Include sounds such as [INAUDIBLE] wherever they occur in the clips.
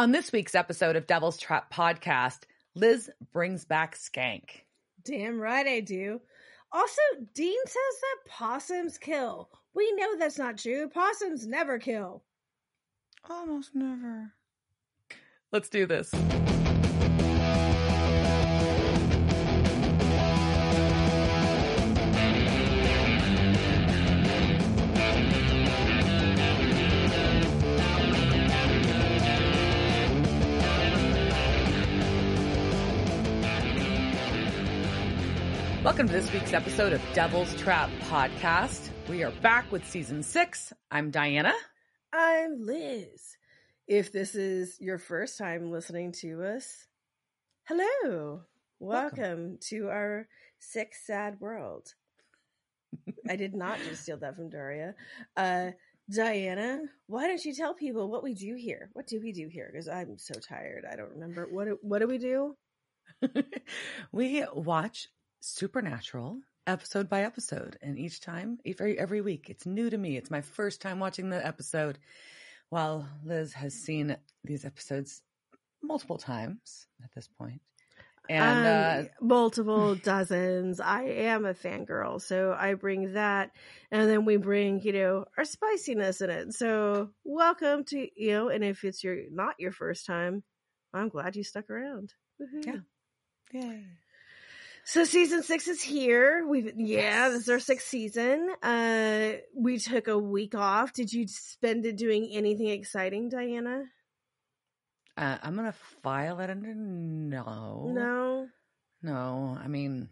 On this week's episode of Devil's Trap Podcast, Liz brings back Skank. Damn right I do. Also, Dean says that possums kill. We know that's not true. Possums never kill. Almost never. Let's do this. Welcome to this week's episode of Devil's Trap Podcast. We are back with season six. I'm Diana. I'm Liz. If this is your first time listening to us, hello. Welcome, Welcome. to our sick, sad world. I did not just steal that from Daria. Uh, Diana, why don't you tell people what we do here? What do we do here? Because I'm so tired. I don't remember. What do, what do we do? [LAUGHS] we watch Supernatural episode by episode, and each time, every every week, it's new to me. It's my first time watching the episode, while Liz has seen these episodes multiple times at this point. And uh, Um, multiple [LAUGHS] dozens. I am a fangirl, so I bring that, and then we bring you know our spiciness in it. So welcome to you know, and if it's your not your first time, I'm glad you stuck around. Woohoo. Yeah. yay. So season six is here. We've yeah, this is our sixth season. Uh, we took a week off. Did you spend it doing anything exciting, Diana? Uh, I'm gonna file it under no. No. No, I mean,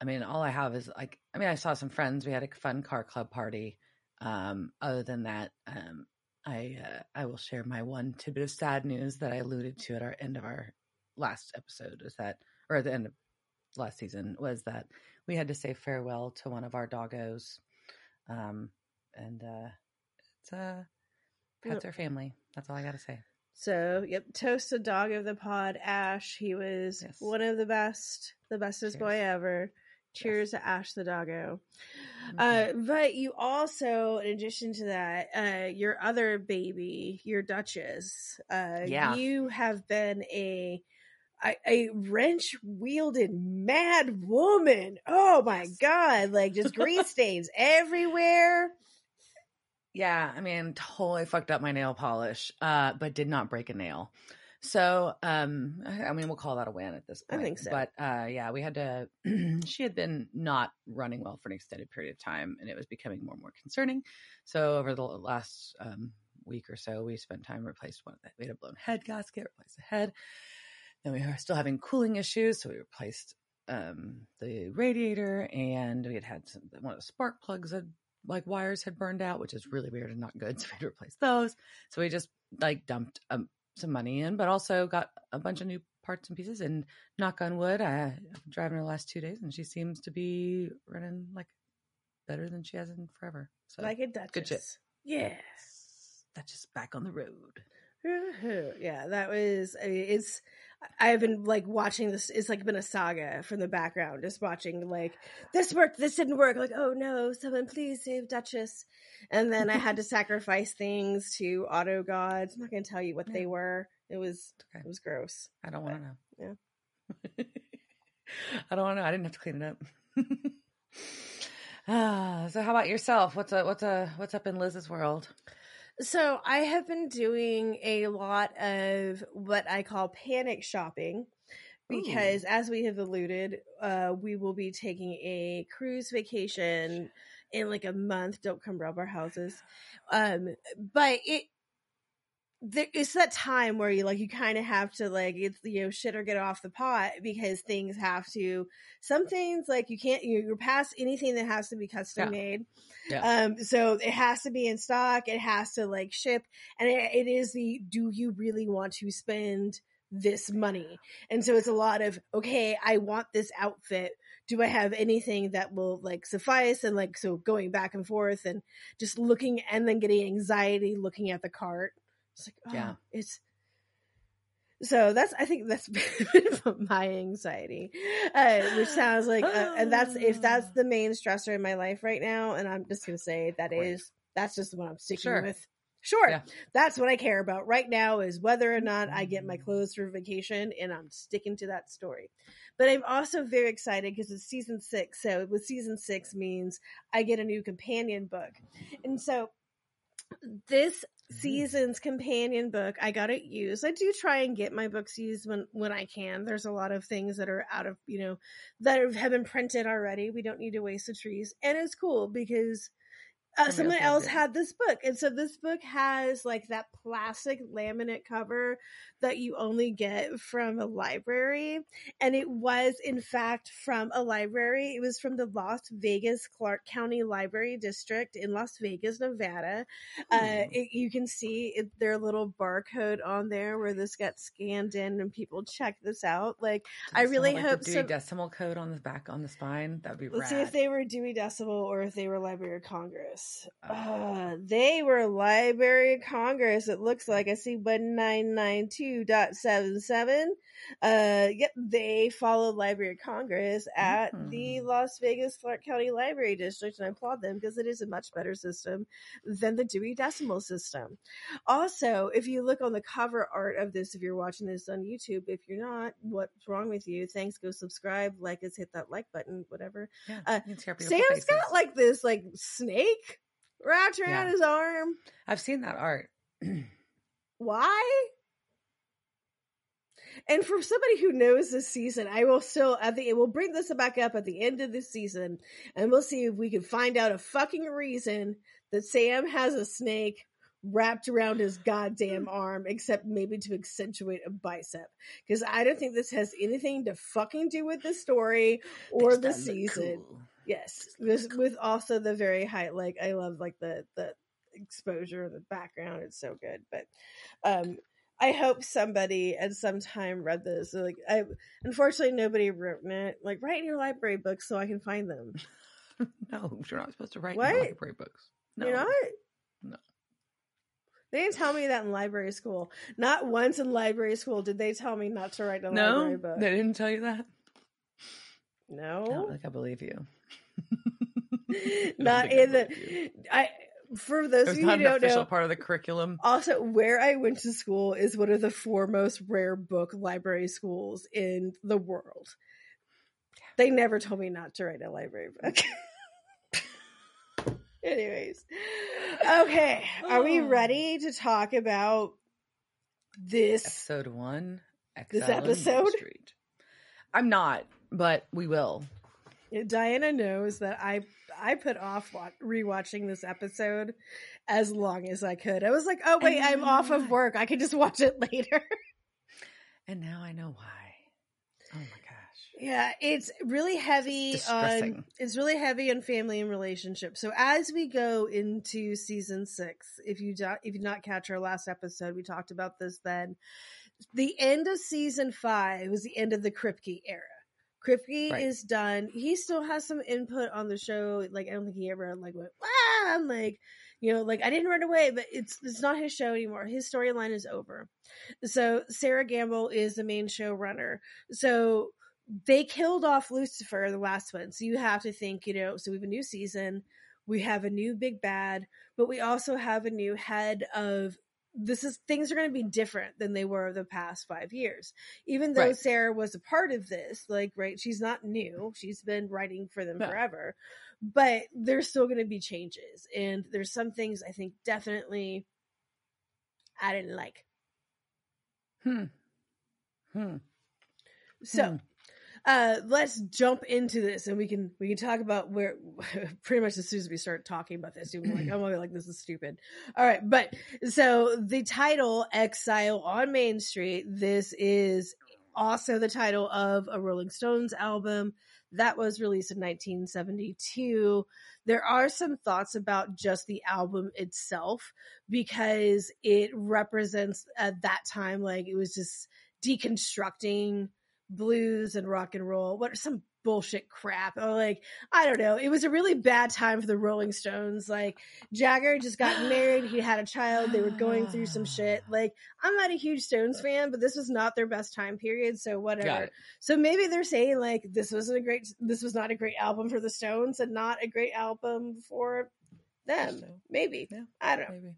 I mean, all I have is like, I mean, I saw some friends. We had a fun car club party. Um, other than that, um, I uh, I will share my one tidbit of sad news that I alluded to at our end of our last episode. Is that, or at the end of last season, was that we had to say farewell to one of our doggos, um, and uh, it's uh, pets our family. That's all I got to say. So, yep, toast the dog of the pod, Ash. He was Yes. one of the best, the bestest boy ever. Cheers to Ash the doggo. Mhm. Uh, but you also, in addition to that, uh, your other baby, your Duchess, uh, Yeah. you have been a a, a wrench wielded mad woman. Oh my god! Like just [LAUGHS] grease stains everywhere. Yeah, I mean, totally fucked up my nail polish, uh, but did not break a nail. So, um, I mean, we'll call that a win at this point. I think so. But uh, yeah, we had to. [CLEARS THROAT] she had been not running well for an extended period of time, and it was becoming more and more concerning. So, over the last um, week or so, we spent time replaced one. of the- We had a blown head gasket, replaced the head. Then we were still having cooling issues, so we replaced um, the radiator, and we had had some, one of the spark plugs had like wires had burned out, which is really weird and not good. [LAUGHS] So we had to replace those. So we just like dumped um, some money in, but also got a bunch of new parts and pieces. And knock on wood, I, I've been driving her the last two days, and she seems to be running like better than she has in forever. So like a Duchess. good shit. That's just back on the road. Yeah, that was. I mean, it's. I've been like watching this. It's like been a saga from the background, just watching like this worked, this didn't work. Like, oh no, someone please save Duchess. And then I had to [LAUGHS] sacrifice things to auto gods. I'm not going to tell you what they were. It was. Okay. It was gross. I don't want to know. Yeah. [LAUGHS] I don't want to know. I didn't have to clean it up. [LAUGHS] ah, so how about yourself? What's a what's a what's up in Liz's world? So I have been doing a lot of what I call panic shopping because, as we have alluded, uh, we will be taking a cruise vacation in like a month. Don't come rob our houses. Um, but it there, it's that time where you like you kind of have to like it's you know shit or get off the pot because things have to some things like you can't you, you're past anything that has to be custom Yeah. made Yeah. um so it has to be in stock it has to like ship and it, it is the do you really want to spend this money? And so it's a lot of okay i want this outfit. Do i have anything that will like suffice? And like so going back and forth and just looking and then getting anxiety looking at the cart it's like oh, Yeah. it's so that's i think that's [LAUGHS] my anxiety uh, which sounds like uh, and that's if that's [GASPS] the main stressor in my life right now and i'm just gonna say that Great. is that's just what i'm sticking Sure. with Sure. Yeah. That's what I care about right now is whether or not I get my clothes for vacation and I'm sticking to that story. But I'm also very excited because it's season six. So with season six means I get a new companion book. And so this Mm-hmm. season's companion book i got it used i do try and get my books used when when i can. There's a lot of things that are out of you know that have been printed already. We don't need to waste the trees. And it's cool because uh, someone else had this book and so this book has like that plastic laminate cover that you only get from a library and it was in fact from a library it was from the las vegas clark county library district in las vegas nevada uh, Hmm. it, you can see it, their little barcode on there where this got scanned in and people check this out like Does I really like, hope Dewey some- Decimal code on the back on the spine. That'd be Let's rad. see if they were Dewey Decimal or if they were Library of Congress. Oh. Uh, they were Library of Congress. It looks like I see 1992.77. Uh, yep, they followed Library of Congress at the Hmm. Las Vegas Clark County Library District, and I applaud them because it is a much better system than the Dewey Decimal system. Also, if you look on the cover art of this, if you're watching this on YouTube, if you're not, what's wrong with you? Thanks. Go subscribe, like us, hit that like button, whatever. yeah, uh, you can see our beautiful Sam's got like this like snake wrapped around Yeah. his arm. I've seen that art. [CLEARS THROAT] Why? And for somebody who knows this season, I will still at the we'll bring this back up at the end of this season, and we'll see if we can find out a fucking reason that Sam has a snake wrapped around his goddamn [LAUGHS] arm, except maybe to accentuate a bicep. Because I don't think this has anything to fucking do with the story or Bitch, the season. cool. Yes, this with also the very high like I love like the the exposure, the background. It's so good. But um I hope somebody at some time read this. Like I unfortunately nobody wrote it. Like write in your library books so I can find them. [LAUGHS] No, you're not supposed to write What? in library books. No. You're not? No. They didn't tell me that in library school. Not once in library school did they tell me not to write a library book. they didn't tell you that. I no. don't think I believe you. [LAUGHS] Not in the. I for those of you who don't know part of the curriculum. Also, where I went to school is one of the foremost rare book library schools in the world. They never told me not to write a library book. [LAUGHS] Anyways, okay, are we Oh. ready to talk about this? Episode one. This Exile Main episode? Street. I'm not, but we will. Diana knows that I I put off rewatching this episode as long as I could. I was like, oh wait, I'm off know of work. I can just watch it [LAUGHS] later. And now I know why. Oh my gosh. Yeah, it's really heavy It's on it's really heavy on family and relationships. So as we go into season 6, if you do, if you not catch our last episode, we talked about this then. The end of season 5 was the end of the Kripke era. Kripke Right. is done. He still has some input on the show. Like I don't think he ever like went, ah, I'm like, you know, like I didn't run away, but it's it's not his show anymore. His storyline is over. So Sera Gamble is the main showrunner. So they killed off Lucifer, the last one. So you have to think, you know, so we have a new season, we have a new big bad, but we also have a new head of this is things are going to be different than they were the past five years. Even though Right. Sera was a part of this, like, right, she's not new. She's been writing for them Yeah. forever, but there's still going to be changes. And there's some things I think definitely I didn't like. Hmm. Hmm. So, Hmm. Uh let's jump into this and we can we can talk about where [LAUGHS] pretty much as soon as we start talking about this you'll be like [CLEARS THROAT] oh my god like this is stupid. All right but so the title exile on main street this is also the title of a rolling stones album that was released in 1972 there are some thoughts about just the album itself because it represents at that time like it was just deconstructing blues and rock and roll. What are some bullshit crap. Or like, I don't know. It was a really bad time for the Rolling Stones. Like Jagger just got married, he had a child, they were going through some [SIGHS] shit. Like, I'm not a huge Stones fan, but this was not their best time period, so whatever. So maybe they're saying like this wasn't a great this was not a great album for the Stones and not a great album for them. Maybe. Yeah. I don't know. maybe.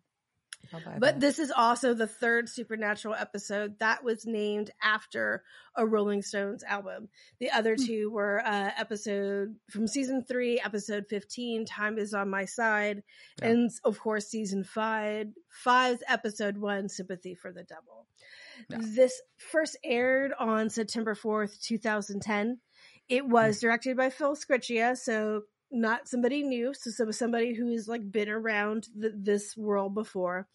But this is also the third supernatural episode that was named after a Rolling Stones album. The other hmm. two were uh, episode from season three, episode 15, Time is on My Side, yeah. and of course, season five, five's episode one, Sympathy for the Devil. Yeah. This first aired on September 4th, 2010. It was hmm. directed by Phil Sgriccia, so not somebody new, so somebody who has like been around the, this world before.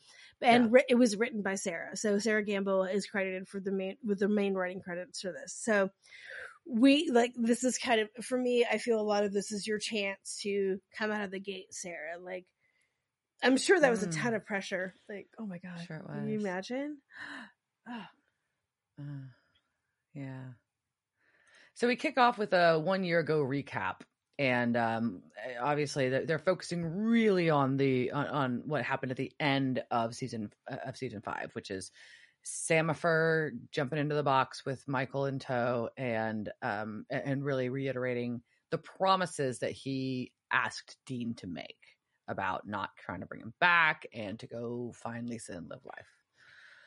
And yeah. ri- it was written by Sera, so Sera Gamble is credited for the main with the main writing credits for this. So we like this is kind of for me. I feel a lot of this is your chance to come out of the gate, Sera. Like I'm sure that was a ton mm. of pressure. Like, oh my god, sure can you imagine? [SIGHS] oh. uh, yeah. So we kick off with a one year ago recap and um, obviously they're focusing really on the on, on, what happened at the end of season uh, of season five, which is Samifer jumping into the box with Michael in tow, and um, and really reiterating the promises that he asked Dean to make about not trying to bring him back and to go find Lisa and live life.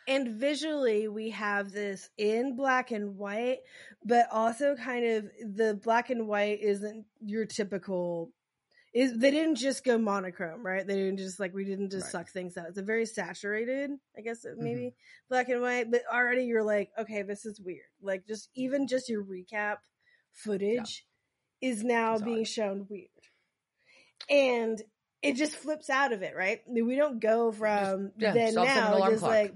And visually, we have this in black and white, but also kind of the black and white isn't your typical. Is they didn't just go monochrome, right? They didn't just like we didn't just right. suck things out. It's a very saturated, I guess maybe mm-hmm. black and white, but already you're like, okay, this is weird. Like just even just your recap footage yeah. is now being odd. shown weird, and it just flips out of it, right? we don't go from just, then now just clock. like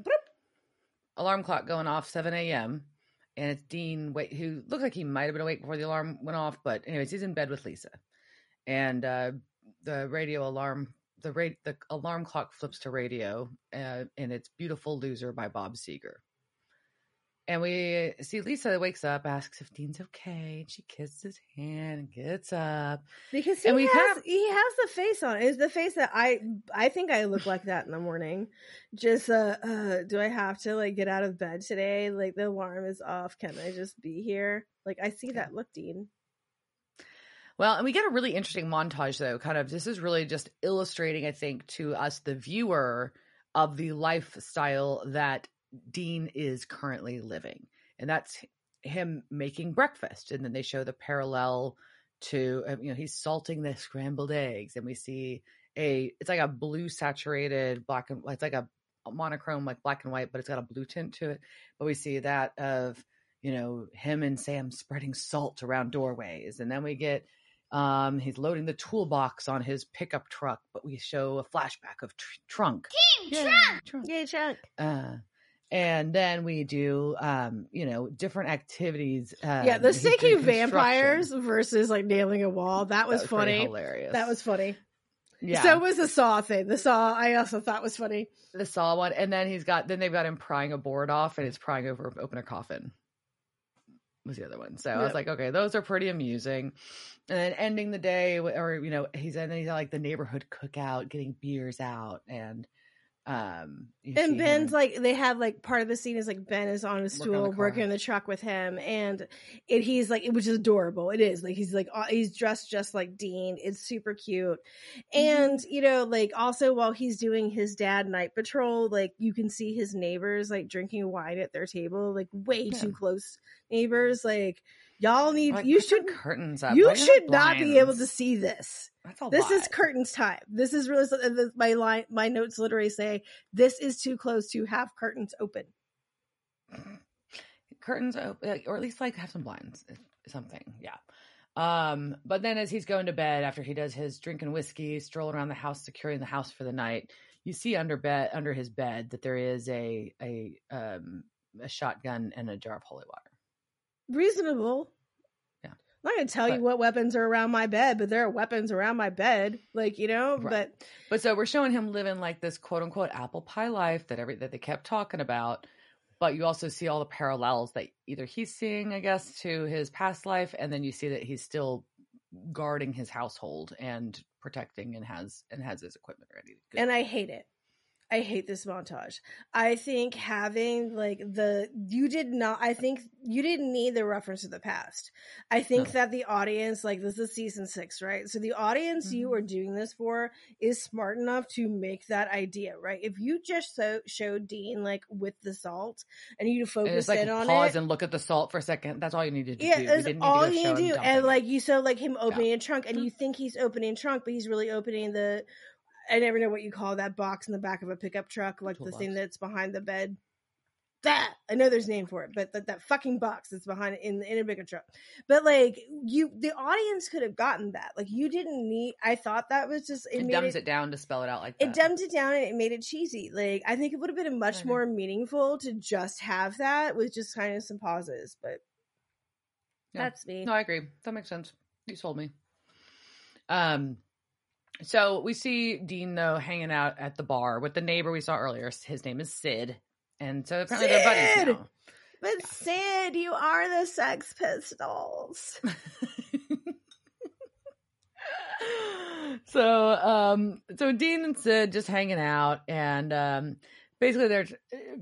alarm clock going off 7 a.m. And it's Dean wait who looks like he might have been awake before the alarm went off, but anyways, he's in bed with Lisa. And uh, the radio alarm the rate the alarm clock flips to radio uh, and it's Beautiful Loser by Bob Seger. And we see Lisa wakes up, asks if Dean's okay, and she kisses his hand and gets up. Because he, and we has, he has the face on. Is the face that I I think I look like that in the morning. Just uh, uh do I have to like get out of bed today? Like the alarm is off. Can I just be here? Like I see that look, Dean. Well, and we get a really interesting montage though. Kind of this is really just illustrating, I think, to us the viewer of the lifestyle that Dean is currently living. And that's him making breakfast. And then they show the parallel to, uh, you know, he's salting the scrambled eggs. And we see a, it's like a blue saturated black and it's like a, a monochrome, like black and white, but it's got a blue tint to it. But we see that of, you know, him and Sam spreading salt around doorways. And then we get, um, he's loading the toolbox on his pickup truck, but we show a flashback of tr- trunk. Team Yay, trunk! trunk. Yay, trunk. Uh, and then we do um you know different activities um, yeah the snaky vampires versus like nailing a wall. That was, that was funny. hilarious. That was funny. Yeah. So was the saw thing. The saw i also thought was funny. The saw one. And then he's got then they've got him prying a board off and it's prying over open a coffin. Was the other one. So yep. i was like okay those are pretty amusing. And then ending the day or you know he's and then he's like the neighborhood cookout getting beers out and um and ben's him. like they have like part of the scene is like ben is on a stool working in the truck with him and it he's like which is adorable it is like he's like he's dressed just like dean it's super cute mm-hmm. and you know like also while he's doing his dad night patrol like you can see his neighbors like drinking wine at their table like way yeah. too close neighbors like Y'all need like, you should curtains up. You should not be able to see this. this lot. is curtains time. This is really my line. My notes literally say this is too close to have curtains open. Curtains open, or at least like have some blinds, something. Yeah. Um, but then as he's going to bed after he does his drinking whiskey, strolling around the house, securing the house for the night, you see under bed under his bed that there is a a um a shotgun and a jar of holy water reasonable. Yeah. I'm not gonna tell but, you what weapons are around my bed, but there are weapons around my bed. Like, you know, right. but But so we're showing him living like this quote unquote apple pie life that every that they kept talking about. But you also see all the parallels that either he's seeing, I guess, to his past life, and then you see that he's still guarding his household and protecting and has and has his equipment ready. And I hate it. I hate this montage. I think having like the you did not I think you didn't need the reference to the past. I think No. that the audience like this is season 6, right? So the audience you Mhm. are doing this for is smart enough to make that idea, right? If you just so, showed Dean like with the salt and you focus like in on pause it and look at the salt for a second. That's all you needed to yeah, do. That's didn't need all to you need to do. And like you saw like him opening a trunk and Mhm. you think he's opening trunk, but he's really opening the I never know what you call that box in the back of a pickup truck, like the Toolbox. thing that's behind the bed. That I know there's a name for it, but that, that fucking box that's behind it in in a bigger truck. But like you, the audience could have gotten that. Like you didn't need. I thought that was just it, it dumbs it, it down to spell it out like that. it dumbed it down and it made it cheesy. Like I think it would have been much more meaningful to just have that with just kind of some pauses. But Yeah. that's me. No, I agree. That makes sense. You sold me. Um, so we see Dean though hanging out at the bar with the neighbor we saw earlier. His name is Sid, and so apparently they're buddies now. But Sid, you are the Sex Pistols. [LAUGHS] so um so Dean and Sid just hanging out and um basically they're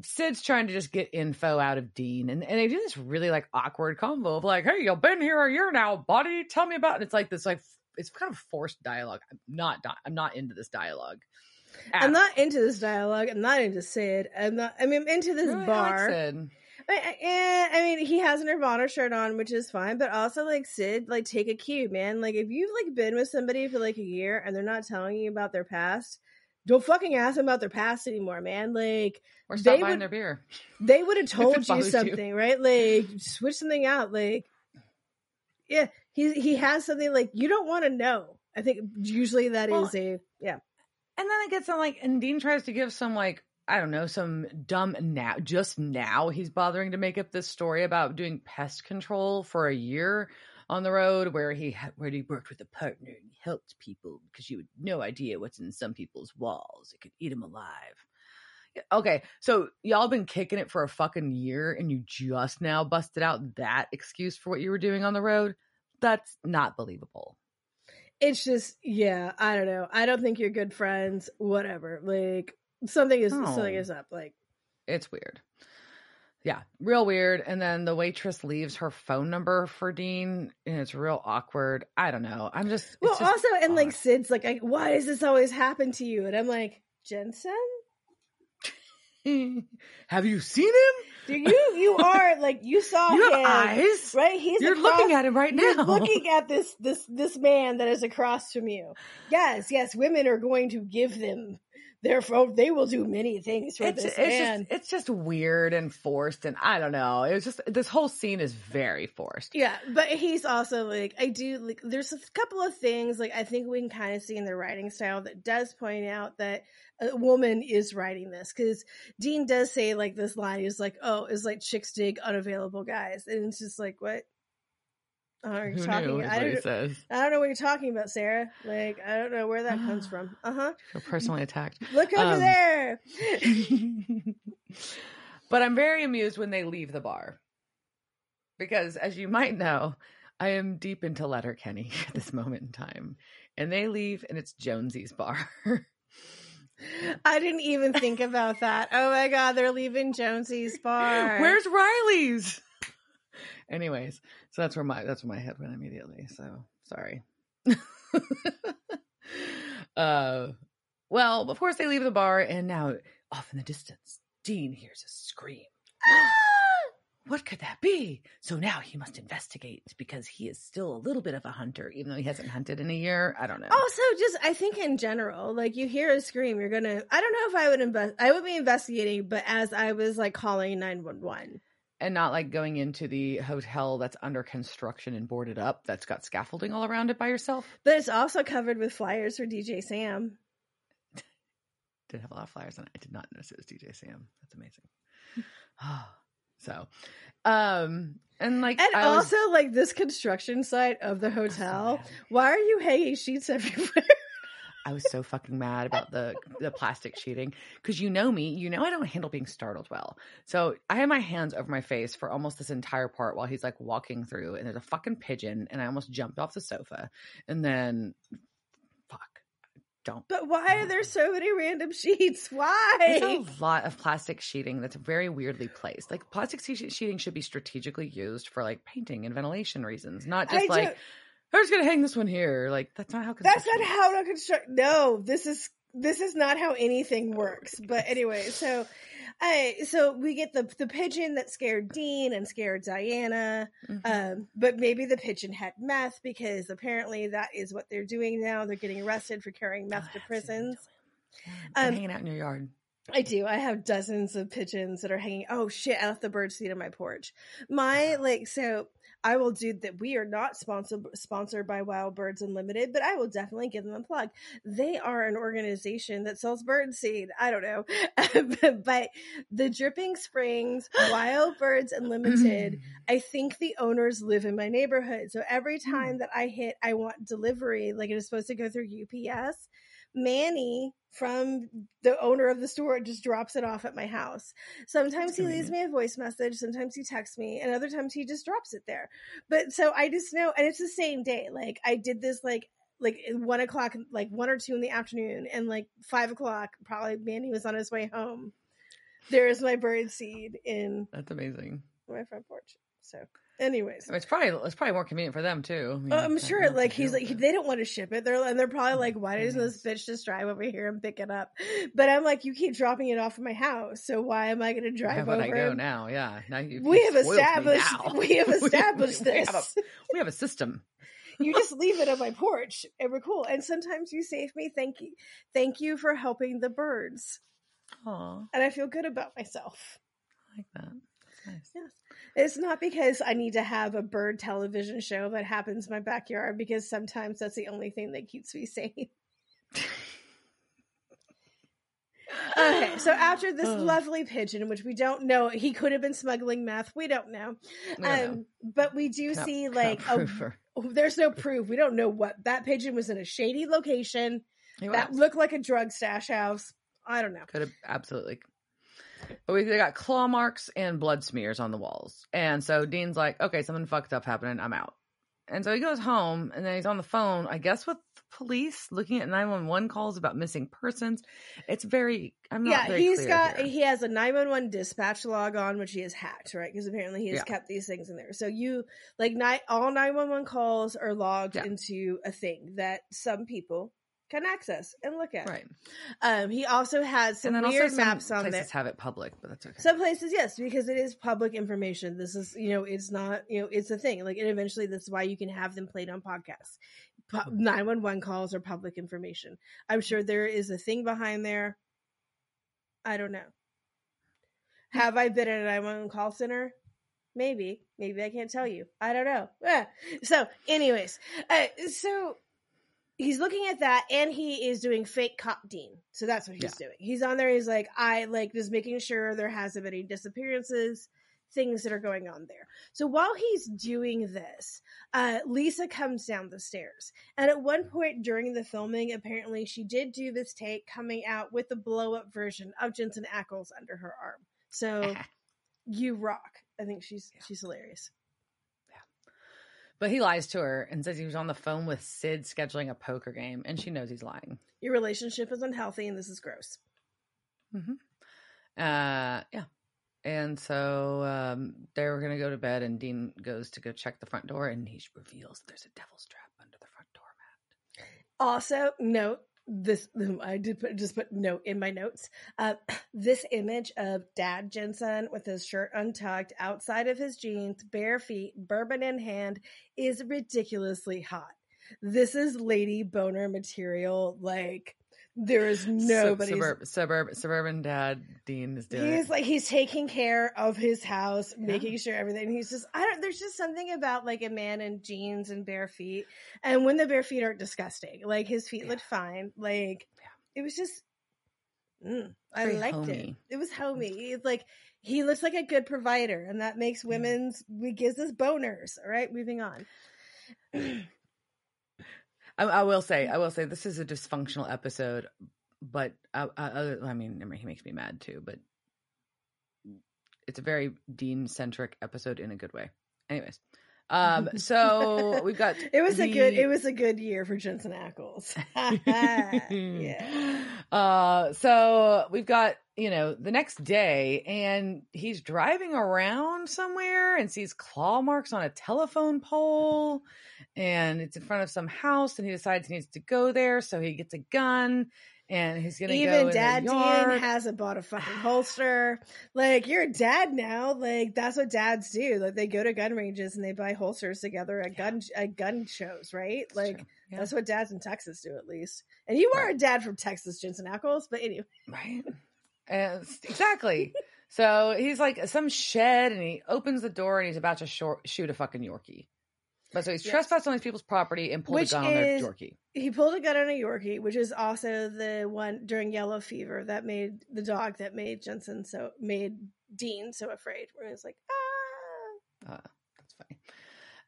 Sid's trying to just get info out of Dean and, and they do this really like awkward combo of like, hey, you've been here a year now, buddy. Tell me about it. It's like this like it's kind of forced dialogue. I'm not I'm not into this dialogue. at I'm not into this dialogue. I'm not into Sid. I'm not. I mean, I'm into this Really, I like bar. I, I, eh, I mean, he has a Nirvana shirt on, which is fine. But also, like Sid, like take a cue, man. Like if you've like been with somebody for like a year and they're not telling you about their past, don't fucking ask them about their past anymore, man. Like Or stop They buying would- their beer. they would have [LAUGHS] told you bothers you. something, right? Like switch something out. Like yeah, he he has something like you don't want to know. I think usually that is Well, a yeah. And then it gets on like, and Dean tries to give some like, I don't know, some dumb now, just now he's bothering to make up this story about doing pest control for a year on the road where he ha- where he worked with a partner and he helped people because you had no idea what's in some people's walls. It could eat them alive. Okay, so y'all been kicking it for a fucking year and you just now busted out that excuse for what you were doing on the road? That's not believable. it's just yeah i don't know i don't think you're good friends whatever like something is something Oh. is up like it's weird. Yeah, real weird. And then the waitress leaves her phone number for Dean, and it's real awkward. I don't know. I'm just it's well just also and like sid's like I, why does this always happen to you and i'm like jensen [LAUGHS] have you seen him? do you you are like you saw [LAUGHS] You him eyes. right he's You're across, looking at him right you're now. looking [LAUGHS] at this this this man that is across from you yes yes women are going to give them their phone they will do many things for it's, this it's man just it's just weird and forced, and I don't know. It was just this whole scene is very forced. Yeah, but he's also like I do like there's a couple of things like I think we can kind of see in the writing style that does point out that a woman is writing this because Dean does say like this line is like oh it's like chicks dig unavailable guys and it's just like what are you Who talking? I don't, says. I don't know what you're talking about, Sera. Like I don't know where that comes from. [GASPS] Uh huh. Feel personally attacked. Look over Um, there. [LAUGHS] but I'm very amused when they leave the bar. Because as you might know, I am deep into Letterkenny [LAUGHS] at this moment in time. And they leave and it's Jonesy's bar. [LAUGHS] I didn't even think about that. Oh my god, they're leaving Jonesy's bar. Where's Riley's? Anyways, so that's where my that's where my head went immediately. So sorry. [LAUGHS] uh well, of course they leave the bar and now off in the distance, Dean hears a scream. [GASPS] what could that be? So now he must investigate because he is still a little bit of a hunter, even though he hasn't hunted in a year. I don't know. Also, just I think in general, like you hear a scream, you're gonna. I don't know if I would invest. I would be investigating, but as I was like calling nine one one. And not like going into the hotel that's under construction and boarded up that's got scaffolding all around it by yourself. But it's also covered with flyers for DJ Sam. [LAUGHS] Did have a lot of flyers on it. I did not notice it was DJ Sam. That's amazing. [SIGHS] so, um, and like, And I was- also, like this construction site of the was hotel. mad. Why are you hanging sheets [LAUGHS] everywhere? I was so fucking mad about the the plastic sheeting because you know me, you know I don't handle being startled well. So I had my hands over my face for almost this entire part while he's like walking through, and there's a fucking pigeon, and I almost jumped off the sofa, and then fuck, don't. But why are there so many random sheets? Why? It's a lot of plastic sheeting that's very weirdly placed. Like plastic sheeting should be strategically used for like painting and ventilation reasons, not just I like don't- I'm just gonna hang this one here. Like that's not how. That's not how to construct. No, this is this is not how anything works. But anyway, so I so we get the the pigeon that scared Dean and scared Diana. Mhm. Um, but maybe the pigeon had meth because apparently that is what they're doing now. They're getting arrested for carrying meth Oh, to prisons. Um, hanging out in your yard. I do. I have dozens of pigeons that are hanging. Oh shit! I left the bird seed on my porch. My like so. I will do that. We are not sponsored sponsored by Wild Birds Unlimited, but I will definitely give them a plug. They are an organization that sells bird seed. I don't know, [LAUGHS] but the Dripping Springs Wild Birds Unlimited I think the owners live in my neighborhood. So every Hmm. time that I hit, I want delivery, like it is supposed to go through UPS. Manny from the owner of the store just drops it off at my house. Sometimes he leaves me a voice message, sometimes he texts me, and other times he just drops it there. But so I just know, and it's the same day. Like I did this like like one o'clock, like one or two in the afternoon, and like five o'clock, probably Manny was on his way home. There is my bird seed in That's amazing. my front porch. So, anyways, it's probably it's probably more convenient for them too. I mean, Oh, I'm sure. don't have to Like he's like it. they don't want to ship it. They're and they're probably oh, like, why doesn't this bitch just drive over here and pick it up? But I'm like, you keep dropping it off at my house, so why am I going to drive over? I go and- now? Yeah, now you, We you have [LAUGHS] established. We have established we, have this. a, we have a system. you just leave it on my porch, and we're cool. And sometimes you save me. Thank you. Thank you for helping the birds, Aw, and I feel good about myself. I like that. Nice. It's not because I need to have a bird television show that happens in my backyard, because sometimes that's the only thing that keeps me [LAUGHS] sane. Okay, so [SIGHS] after this Oh. lovely pigeon, which we don't know, he could have been smuggling meth. We don't know. Know. Um, but we do see like a, there's no proof. We don't know what that pigeon was in a shady location that looked like a drug stash house. I don't know. Could have absolutely. But we they got claw marks and blood smears on the walls. And so Dean's like, okay, something fucked up happening. I'm out. And so he goes home and then he's on the phone, I guess with the police looking at 911 calls about missing persons. It's very, I'm not yeah, he's got here. he has a 911 dispatch log on which he has hacked, right? Because apparently he has Yeah. kept these things in there. So you like ni- all 911 calls are logged Yeah. into a thing that some people can access and look at. Right. Um, he also has some and weird also some maps on there. places have it public, but that's okay. Some places, yes, because it is public information. This is, you know, it's not, you know, it's a thing. Like, and eventually, this is why you can have them played on podcasts. Mm-hmm. Nine one one calls are public information. I'm sure there is a thing behind there. I don't know. Have I been at a nine one one call center? Maybe, maybe I can't tell you. I don't know. Yeah. So, anyways, uh, so he's looking at that and he is doing fake cop dean. So that's what he's doing. He's on there he's like i like just making sure there hasn't been any disappearances things that are going on there. So while he's doing this uh lisa comes down the stairs. And at one point during the filming apparently she did do this take coming out with the blow up version of jensen ackles under her arm. So [LAUGHS] you rock. I think she's she's hilarious But he lies to her and says he was on the phone with Sid scheduling a poker game, and she knows he's lying. your relationship is unhealthy and this is gross Mm-hmm. Uh, yeah. And so um, they were going to go to bed, and Dean goes to go check the front door, and he reveals there's a devil's trap under the front door mat. Also, note this. [LAUGHS] I did put just put note in my notes. Uh, [CLEARS THROAT] this image of Dad Jensen with his shirt untucked, outside of his jeans, bare feet, bourbon in hand, is ridiculously hot. This is Lady Boner material. Like there is nobody. Suburb, suburb, suburban dad Dean is doing. He's it. like he's taking care of his house, Yeah. making sure everything. He's just I don't. There's just something about like a man in jeans and bare feet, and when the bare feet aren't disgusting, like his feet Yeah. looked fine. Like it was just, mm, I liked it. homey. It was homey. It's like he looks like a good provider, and that makes women's we gives us boners. All right, moving on. [CLEARS THROAT] I, I will say, I will say, this is a dysfunctional episode, but I, I, I mean, I mean, he makes me mad too. But it's a very Dean centric episode in a good way. Anyways, Um, [LAUGHS] so we've got It was a good. It was a good year for Jensen Ackles. [LAUGHS] [LAUGHS] yeah. Uh, so we've got, you know, the next day and he's driving around somewhere and sees claw marks on a telephone pole and it's in front of some house and he decides he needs to go there. So he gets a gun and he's going to go Even in Dad Dean hasn't bought a fucking holster. Like you're a dad now. Like that's what dads do. Like they go to gun ranges and they buy holsters together at gun at gun shows, right? It's like. Yeah. that's what dads in Texas do, at least. And you are Right. a dad from Texas, Jensen Ackles. But anyway, Right. And exactly. so he's like some shed and he opens the door and he's about to short, shoot a fucking Yorkie. But so he's Yes. trespassed on these people's property and pulled Which a gun on their Yorkie. he pulled a gun on a Yorkie, which is also the one during Yellow Fever that made the dog that made Jensen so made Dean so afraid. Where he was like, ah. That's funny.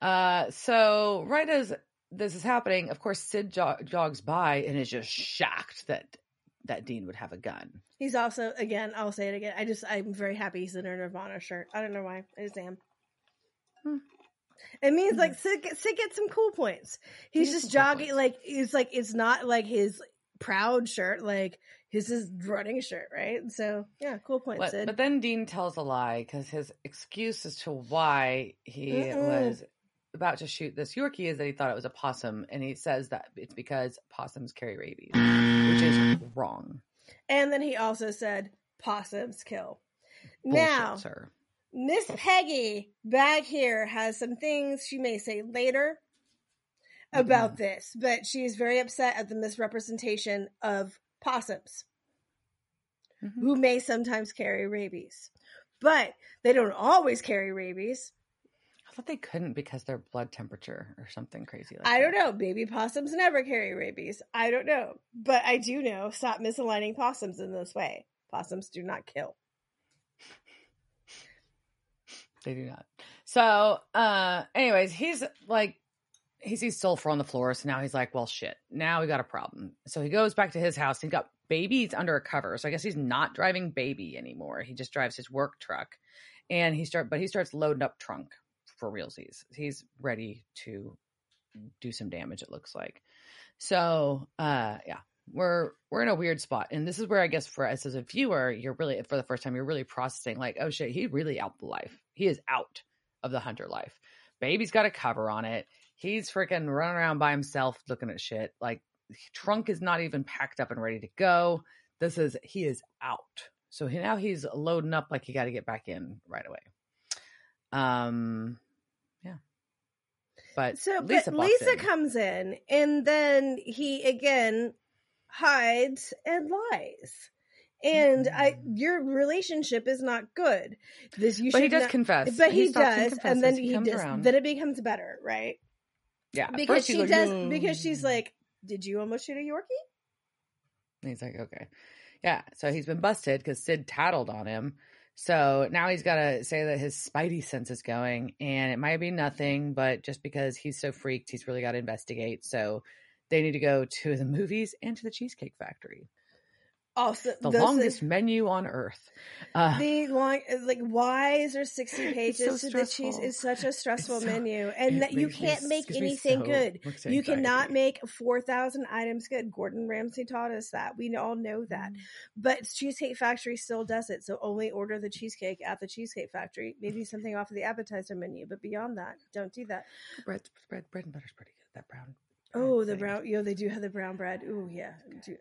Uh, so right as this is happening, of course, Sid jo- jogs by and is just shocked that that Dean would have a gun. He's also again. I'll say it again. I just I'm very happy he's in a Nirvana shirt. I don't know why. I just am. Hmm. It means like mm-hmm. Sid, get- Sid gets some cool points. He's He just some cool jogging like it's like it's not like his proud shirt. Like his his running shirt, right? So yeah, cool point, But, Sid. but then Dean tells a lie because his excuse as to why he Mm-mm. was about to shoot this Yorkie is that he thought it was a possum, and he says that it's because possums carry rabies, which is wrong. And then he also said possums kill. Bullshit, now, sir. Miss Peggy back here has some things she may say later about this, but she is very upset at the misrepresentation of possums, Mhm. who may sometimes carry rabies. But they don't always carry rabies. I thought they couldn't because their blood temperature or something crazy. Like I don't that. know. Baby possums never carry rabies. I don't know. But I do know stop misaligning possums in this way. Possums do not kill. They do not. So, uh, anyways, he's like, he sees sulfur on the floor. So now he's like, well, shit, now we got a problem. So he goes back to his house. He's got babies under a cover. So I guess he's not driving baby anymore. He just drives his work truck and he start, but he starts loading up trunk for realsies. He's ready to do some damage. It looks like. So, uh, yeah, we're we're in a weird spot, and this is where I guess for us as a viewer, you're really for the first time you're really processing like, oh shit, he really out the life. He is out of the hunter life. Baby's got a cover on it. He's freaking running around by himself looking at shit. Like trunk is not even packed up and ready to go. This is he is out. So he, now he's loading up like he got to get back in right away. Um, yeah. But So, Lisa but Lisa in. comes in, and then he again hides and lies. And I, Mhm. your relationship is not good. This you but he does not- confess. but he, stops does, and then he, comes does. around. Then it becomes better, right? yeah, Because she like, does. "No." Because she's like, "Did you almost shoot a Yorkie?" And he's like, okay. Yeah. So he's been busted because Sid tattled on him. So now he's got to say that his spidey sense is going, and it might be nothing, but just because he's so freaked, he's really got to investigate. So they need to go to the movies and to the Cheesecake Factory, Also, the longest things- menu on earth. Uh, the long like why is there 60 [LAUGHS] pages so to the cheese? it's such a stressful so- menu and that you can't make anything so good. you cannot make 4000 items good. Gordon ramsay taught us that. We all know that. Mm. but cheesecake factory still does it so only order the cheesecake at the cheesecake factory. Maybe something off of the appetizer menu but beyond that don't do that. Bread, bread, bread and butter's pretty good. That brown. Oh, the brown. Know, they do have the brown bread. Oh, yeah. Do,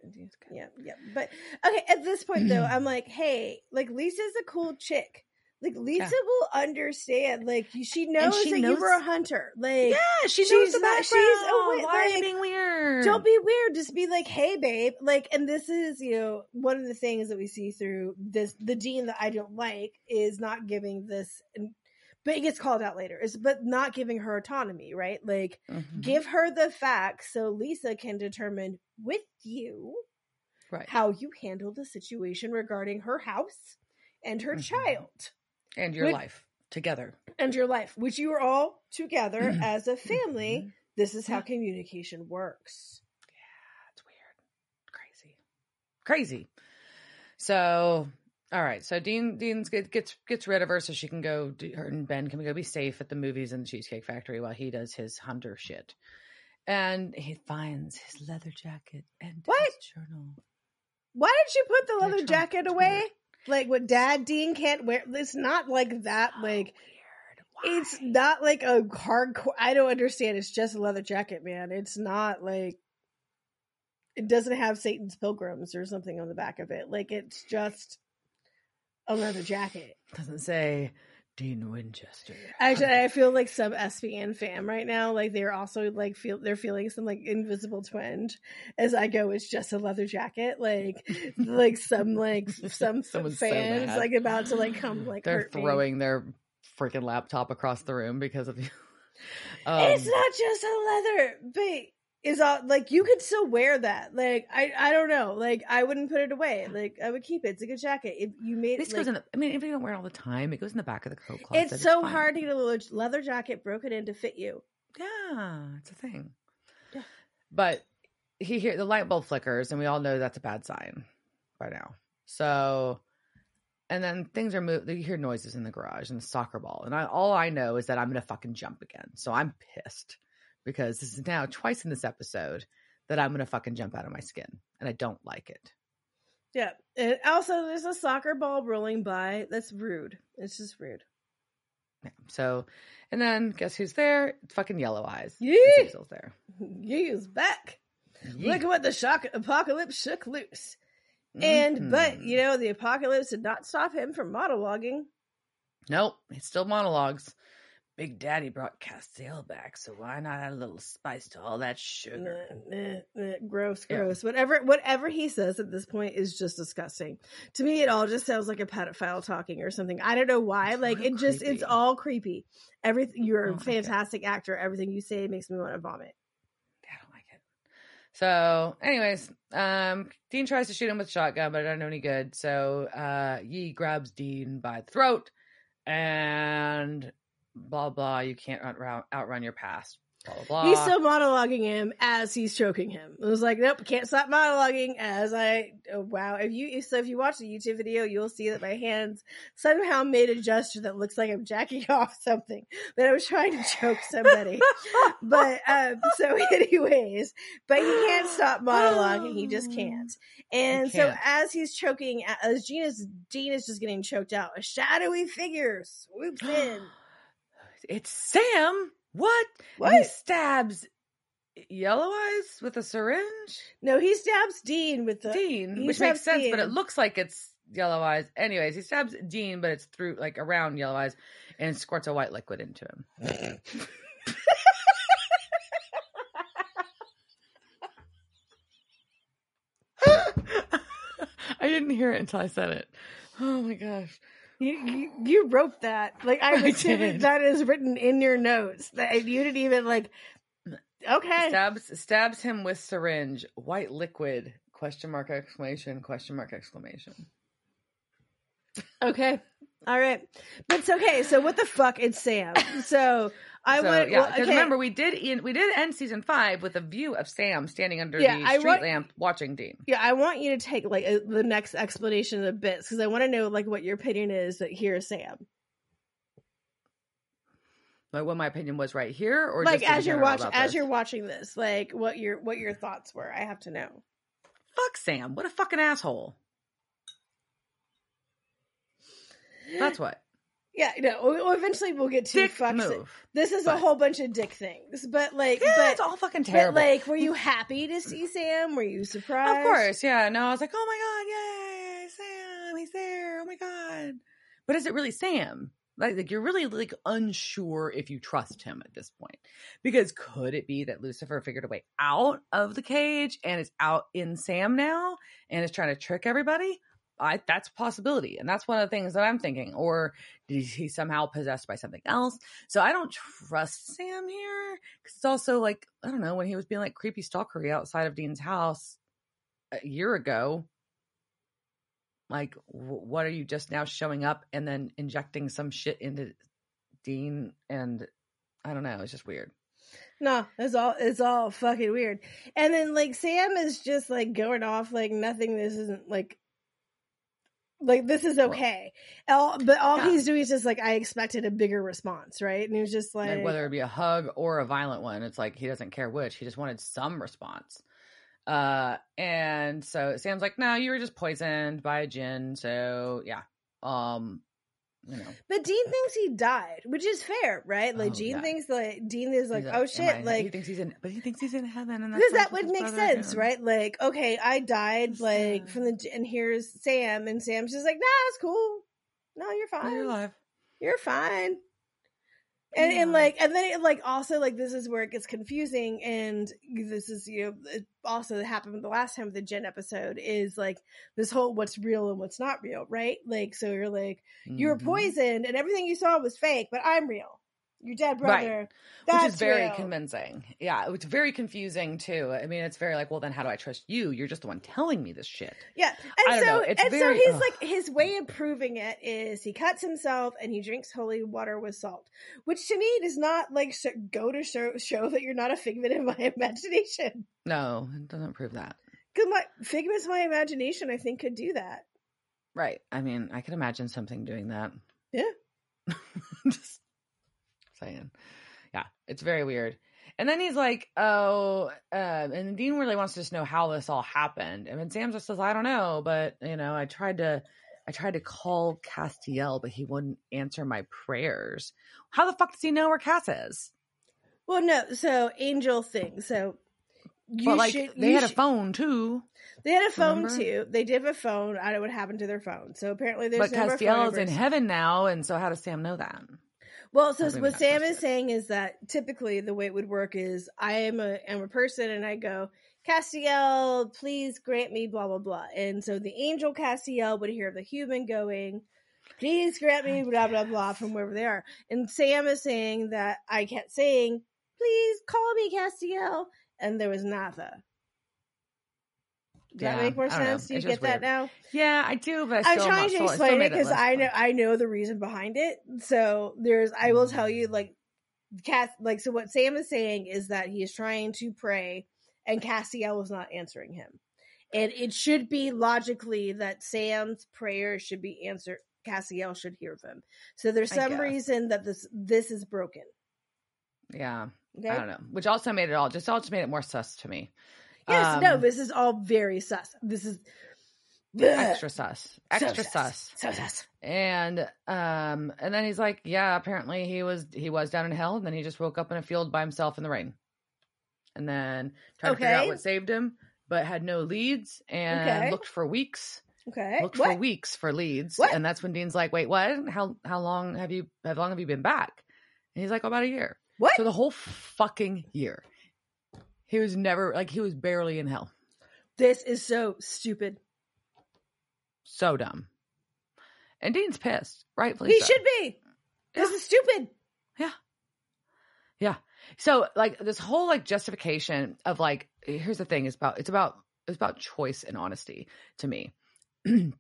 yeah, yeah. But okay, at this point though, I'm like, hey, like Lisa's a cool chick. Like Lisa Yeah. will understand. Like she knows she that knows- you were a hunter. Like Yeah, she knows the background. she's- oh, wait, Why are you being weird? don't be weird. Just be like, hey, babe. Like, and this is you know one of the things that we see through this. The dean that I don't like is not giving this. But it gets called out later. Is but not giving her autonomy, right? Like Mhm. give her the facts so Lisa can determine with you right. how you handle the situation regarding her house and her Mhm. child and your life together. and your life, which you are all together as a family. Mhm. This is how communication works. That's weird. Crazy. Crazy. So All right, so Dean Dean's get, gets gets rid of her so she can go. Do, her and Ben can go be safe at the movies and the Cheesecake Factory while he does his hunter shit. And he finds his leather jacket and What? his journal. Why did you put the leather jacket away? Like what Dad Dean can't wear. It's not like that. Oh, like Weird. it's not like a hardcore. I don't understand. It's just a leather jacket, man. It's not like it doesn't have Satan's pilgrims or something on the back of it. Like it's just a leather jacket. doesn't say Dean Winchester. Actually, I feel like some SPN fam right now, like they're also like feel they're feeling some like invisible twinge as I go. It's just a leather jacket, like [LAUGHS] like some like some [LAUGHS] Someone's fans mad. like about to like come like They're hurt me. throwing their freaking laptop across the room because of you. Um, it's not just a leather, but is all like you could still wear that. Like I, I don't know. Like I wouldn't put it away. Like I would keep it. It's a good jacket. If you made this like, goes in. The, I mean, if you don't wear it all the time, it goes in the back of the coat closet. it's so fine. hard to get a le- leather jacket broken in to fit you. Yeah, it's a thing. Yeah. But he hear the light bulb flickers, and we all know that's a bad sign by now. So, and then things are moved. You hear noises in the garage and the soccer ball, and I all I know is that I'm gonna fucking jump again. So I'm pissed because this is now twice in this episode that I'm gonna fucking jump out of my skin, and I don't like it. Yeah. And also, there's a soccer ball rolling by. That's rude. It's just rude. Yeah. So, and then guess who's there? It's fucking Yellow Eyes. Yee! Azazel's there. [LAUGHS] Yu's back. Yeet. Look at what the shock apocalypse shook loose. And but Mhm. you know the apocalypse did not stop him from monologuing. Nope, it's still monologues. Big Daddy brought Castiel back, so why not add a little spice to all that sugar? Nah, gross, Yeah. gross. Whatever, whatever he says at this point is just disgusting. To me, it all just sounds like a pedophile talking or something. I don't know why. It's like it just, it's all creepy. Everything. You're a it. fantastic actor. Everything you say makes me want to vomit. I don't like it. So, anyways, um, Dean tries to shoot him with a shotgun, but it doesn't do any good. So, uh, Yi grabs Dean by the throat and blah blah. You can't outrun, outrun your past. Blah blah blah. He's still monologuing him as he's choking him. It was like, nope, can't stop monologuing. As I, oh, wow, if you so if you watch the YouTube video, you'll see that my hands somehow made a gesture that looks like I'm jacking [LAUGHS] off something. That I was trying to choke somebody. [LAUGHS] but um, so, [LAUGHS] anyways, but he can't stop monologuing. He just can't. And so, as he's choking, as Dean is just getting choked out, a shadowy figure swoops in. It's Sam. What? What? And he stabs Yellow Eyes with a syringe. No, he stabs Dean with the Dean, which makes sense, but it looks like it's Yellow Eyes. Anyways, he stabs Dean, but it's through like around Yellow Eyes and squirts a white liquid into him. [LAUGHS] [LAUGHS] I didn't hear it until I said it. Oh my gosh. You, you you wrote that like I [LAUGHS] I assuming did. that is written in your notes that you didn't even like. Okay, Stabs stabs him with syringe, white liquid, question mark exclamation, question mark exclamation. okay, all right, but it's okay. So what the fuck? It's Sam. So I so, went. yeah, well, because okay. remember we did in, we did end season five with a view of Sam standing under Yeah, the I street want- lamp watching Dean. Yeah, I want you to take like a, the next explanation of the bits because I want to know like what your opinion is that here's Sam. Like what my opinion was right here, or like just as you're watching as this? you're watching this, like what your what your thoughts were. I have to know. fuck Sam. What a fucking asshole. That's what. Yeah, no. Well, eventually we'll get to Dick fucks. move. This is a whole bunch of dick things, but like, Yeah, but it's all fucking But terrible. like, were you happy to see Sam? Were you surprised? Of course, yeah. No, I was like, oh my god, yay, Sam, he's there. Oh my god. But is it really Sam? Like, like you're really like unsure if you trust him at this point, because could it be that Lucifer figured a way out of the cage and is out in Sam now and is trying to trick everybody? I that's a possibility, and that's one of the things that I'm thinking. Or did he somehow possessed by something else? So I don't trust Sam here because it's also like I don't know when he was being like creepy stalkery outside of Dean's house a year ago like wh- what are you just now showing up and then injecting some shit into dean and i don't know it's just weird No, it's all it's all fucking weird. And then like Sam is just like going off like nothing. This isn't like Like this is okay. All, but all Yeah. he's doing is just like I expected a bigger response, right? And he was just like, like whether it be a hug or a violent one it's like he doesn't care which he just wanted some response uh and so sam's like no you were just poisoned by a jinn so yeah um you know But Dean thinks he died, which is fair, right? Like Oh, Dean yeah. thinks like Dean is like, he's oh shit, I-" he thinks he's in but he thinks he's in heaven and because that would make sense, again. right? Like, okay, I died like from the and here's Sam, and Sam's just like, nah, it's cool. No, you're No, fine. you're alive you're fine. And and like and then it like also like this is where it gets confusing and this is you know it also happened the last time with the jinn episode is like this whole what's real and what's not real, right? Like so you're like you were mm-hmm. poisoned and everything you saw was fake, but I'm real. Your dead Right. brother. which That's is very real. convincing. Yeah, it's very confusing too. I mean, it's very like, well, then how do I trust you? You're just the one telling me this shit. Yeah, and so and very- so he's ugh. like his way of proving it is he cuts himself and he drinks holy water with salt, which to me does not like sh- go to show show that you're not a figment of my [LAUGHS] imagination. No, it doesn't prove that. Because my figments of my imagination, I think, could do that. Right. I mean, I could imagine something doing that. Yeah. [LAUGHS] Just saying. Yeah, it's very weird. And then he's like, "Oh," uh, and Dean really wants to just know how this all happened. And then Sam just says, "I don't know, but you know, I tried to, I tried to call Castiel, but he wouldn't answer my prayers. How the fuck does he know where Cass is? Well, no, so angel thing. So you but like, should. they had a phone too. They had a phone remember? too. They did have a phone. I don't know what happened to their phone. So apparently, there's but is in heaven now, and so how does Sam know that? Well, so what Sam is saying is that typically the way it would work is I am a am a person and I go Castiel, please grant me blah blah blah, and so the angel Castiel would hear the human going, please grant me blah blah blah from wherever they are, and Sam is saying that I kept saying, please call me Castiel, and there was nada. Does Yeah, that make more I don't know. sense? Do you get just that now? Yeah, I do, but I I'm trying to sold. I still explain it because I know. I know the reason behind it. So there's I will tell you like Cass like so what Sam is saying is that he is trying to pray and Castiel is not answering him. And it should be logically that Sam's prayer should be answered Castiel should hear them. So there's some reason that this this is broken. Yeah, Okay. I don't know. Which also made it all just all just made it more sus to me. Yes, no, Um, this is all very sus. This is extra sus, So extra sus. So sus. And um, and then he's like, yeah, apparently he was he was down in hell, and then he just woke up in a field by himself in the rain, and then tried to figure out what saved him, but had no leads, and Okay. looked for weeks, Okay. looked What? for weeks for leads, What? and that's when Dean's like, wait, what? How how long have you how long have you been back? And he's like, oh, about a year. What? So the whole fucking year, he was never like he was barely in hell. This is so stupid. So dumb. And Dean's pissed, rightfully He so. should be. This is stupid. Yeah. Yeah. So like this whole like justification of like here's the thing is about it's about it's about choice and honesty to me. [CLEARS THROAT]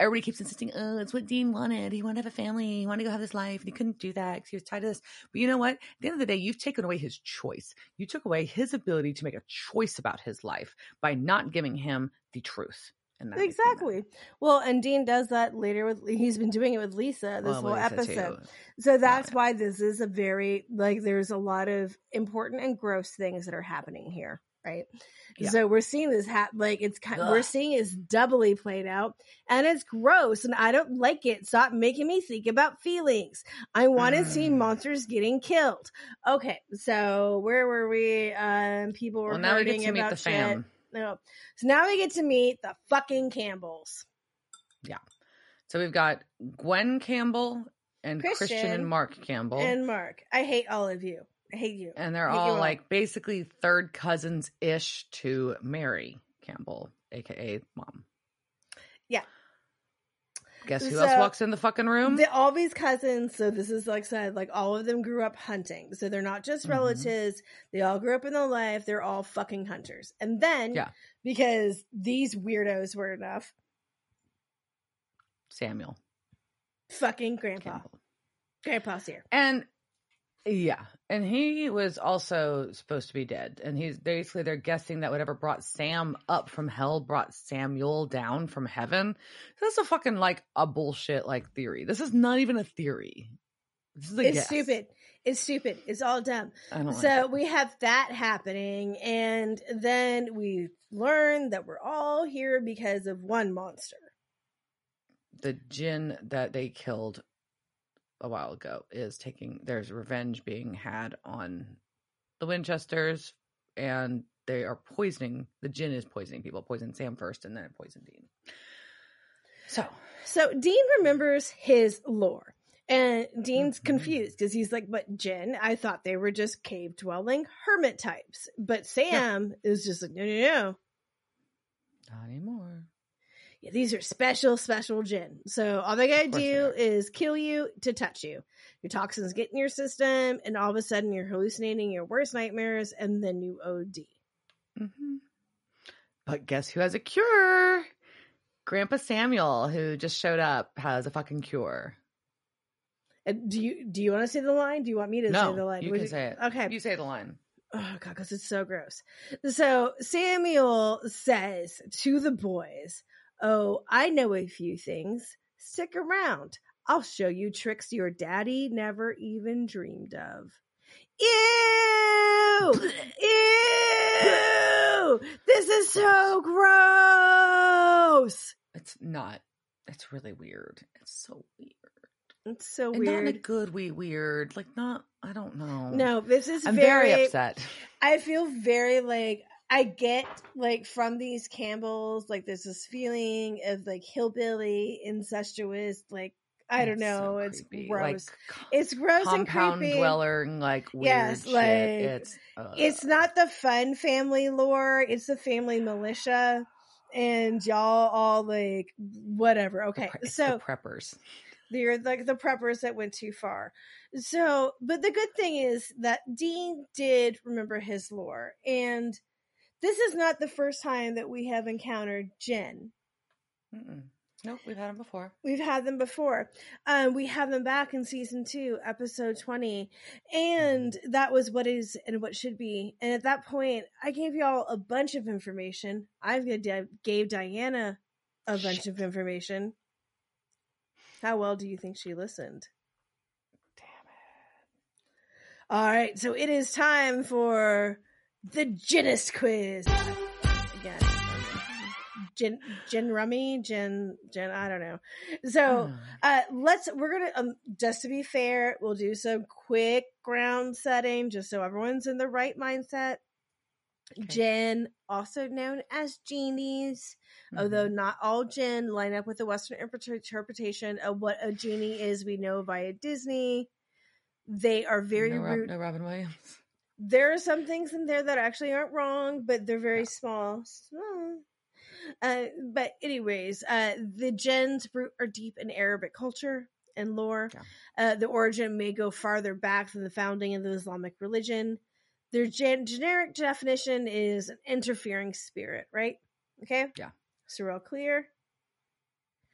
Everybody keeps insisting, oh, it's what Dean wanted. He wanted to have a family. He wanted to go have this life. And he couldn't do that because he was tied to this. But you know what? At the end of the day, you've taken away his choice. You took away his ability to make a choice about his life by not giving him the truth. And that makes me. Exactly. Well, and Dean does that later with he's been doing it with Lisa this Well, whole Lisa, episode. too. So that's yeah. why this is a very like there's a lot of important and gross things that are happening here, right? Yeah. So we're seeing this hap like it's kind we're seeing it's doubly played out and it's gross and I don't like it. Stop making me think about feelings. I want to see Mm. monsters getting killed. Okay, so where were we? Um people were Well, now we get to meet about the shit. fam. No. So now we get to meet the fucking Campbells. Yeah. So we've got Gwen Campbell and Christian, Christian and Mark Campbell. And Mark. I hate all of you. I hate you. and they're you all like basically third cousins ish to Mary Campbell, aka mom. Yeah. Guess who So- else walks in the fucking room? The, all these cousins, so this is like said, like all of them grew up hunting. So they're not just Mhm. relatives. They all grew up in the life. They're all fucking hunters. And then, Yeah. because these weirdos were enough, Samuel fucking grandpa. Campbell. Grandpa's here. And Yeah, and he was also supposed to be dead, and he's basically they're guessing that whatever brought Sam up from hell brought Samuel down from heaven. This is a fucking like a bullshit like theory. This is not even a theory. This is a it's guess. stupid. It's stupid. It's all dumb. So like we have that happening, and then we learn that we're all here because of one monster. the jinn that they killed a while ago is taking there's revenge being had on the Winchesters and they are poisoning the jinn is poisoning people poison Sam first and then it poisoned Dean. So So Dean remembers his lore. And Dean's Mhm. confused because he's like, but jinn, I thought they were just cave dwelling hermit types. But Sam is just like, no, no, no. not anymore. Yeah, these are special, special jinn. So all they gotta do is kill you to touch you. Your toxins get in your system, and all of a sudden you're hallucinating your worst nightmares, and then you OD. hmm But guess who has a cure? Grandpa Samuel, who just showed up, has a fucking cure. And do you do you want to say the line? Do you want me to no, say the line? you Would can say it. Okay. you say the line. oh god because it's so gross so samuel says to the boys oh i know a few things stick around i'll show you tricks your daddy never even dreamed of ew [LAUGHS] ew this is so gross It's not. It's really weird. It's so weird. it's so And not in a weird good way weird. Like not I don't know. no this is I'm very, very, upset. I feel very like I get like from these Campbells, like there's this feeling of like hillbilly, incestuous, like I don't It's so know, it's creepy. gross. Like it's gross compound and creepy. dweller and like weird Yes, shit. like, it's uh, It's not the fun family lore, it's the family militia. And y'all all like whatever. Okay. pre- so the preppers. they're like the preppers that went too far. So, but the good thing is that Dean did remember his lore, and this is not the first time that we have encountered jinn. Mm-mm. Nope, we've had them before. We've had them before. Um, we have them back in season two, episode 20. And that was what is and what should be. And at that point, I gave y'all a bunch of information. I gave Diana a bunch of information. How well do you think she listened? Damn it. All right, so it is time for the Ginnis quiz. Again, Gin, Gin Rummy, Gin, Gin, I don't know. So, Ah. uh, let's, we're gonna, um, just to be fair, we'll do some quick ground setting just so everyone's in the right mindset. Okay. Gin, also known as genies, although Mhm. not all gin line up with the Western interpretation of what a genie is. We know via Disney. They are very no, Rob- rude. no Robin Williams. There are some things in there that actually aren't wrong, but they're very Yeah. small. Small. Uh, but anyways, uh, the gens root are deep in Arabic culture and lore. Yeah. Uh, the origin may go farther back than the founding of the Islamic religion. Their gen- generic definition is an interfering spirit, right? Okay. Yeah. So we're all clear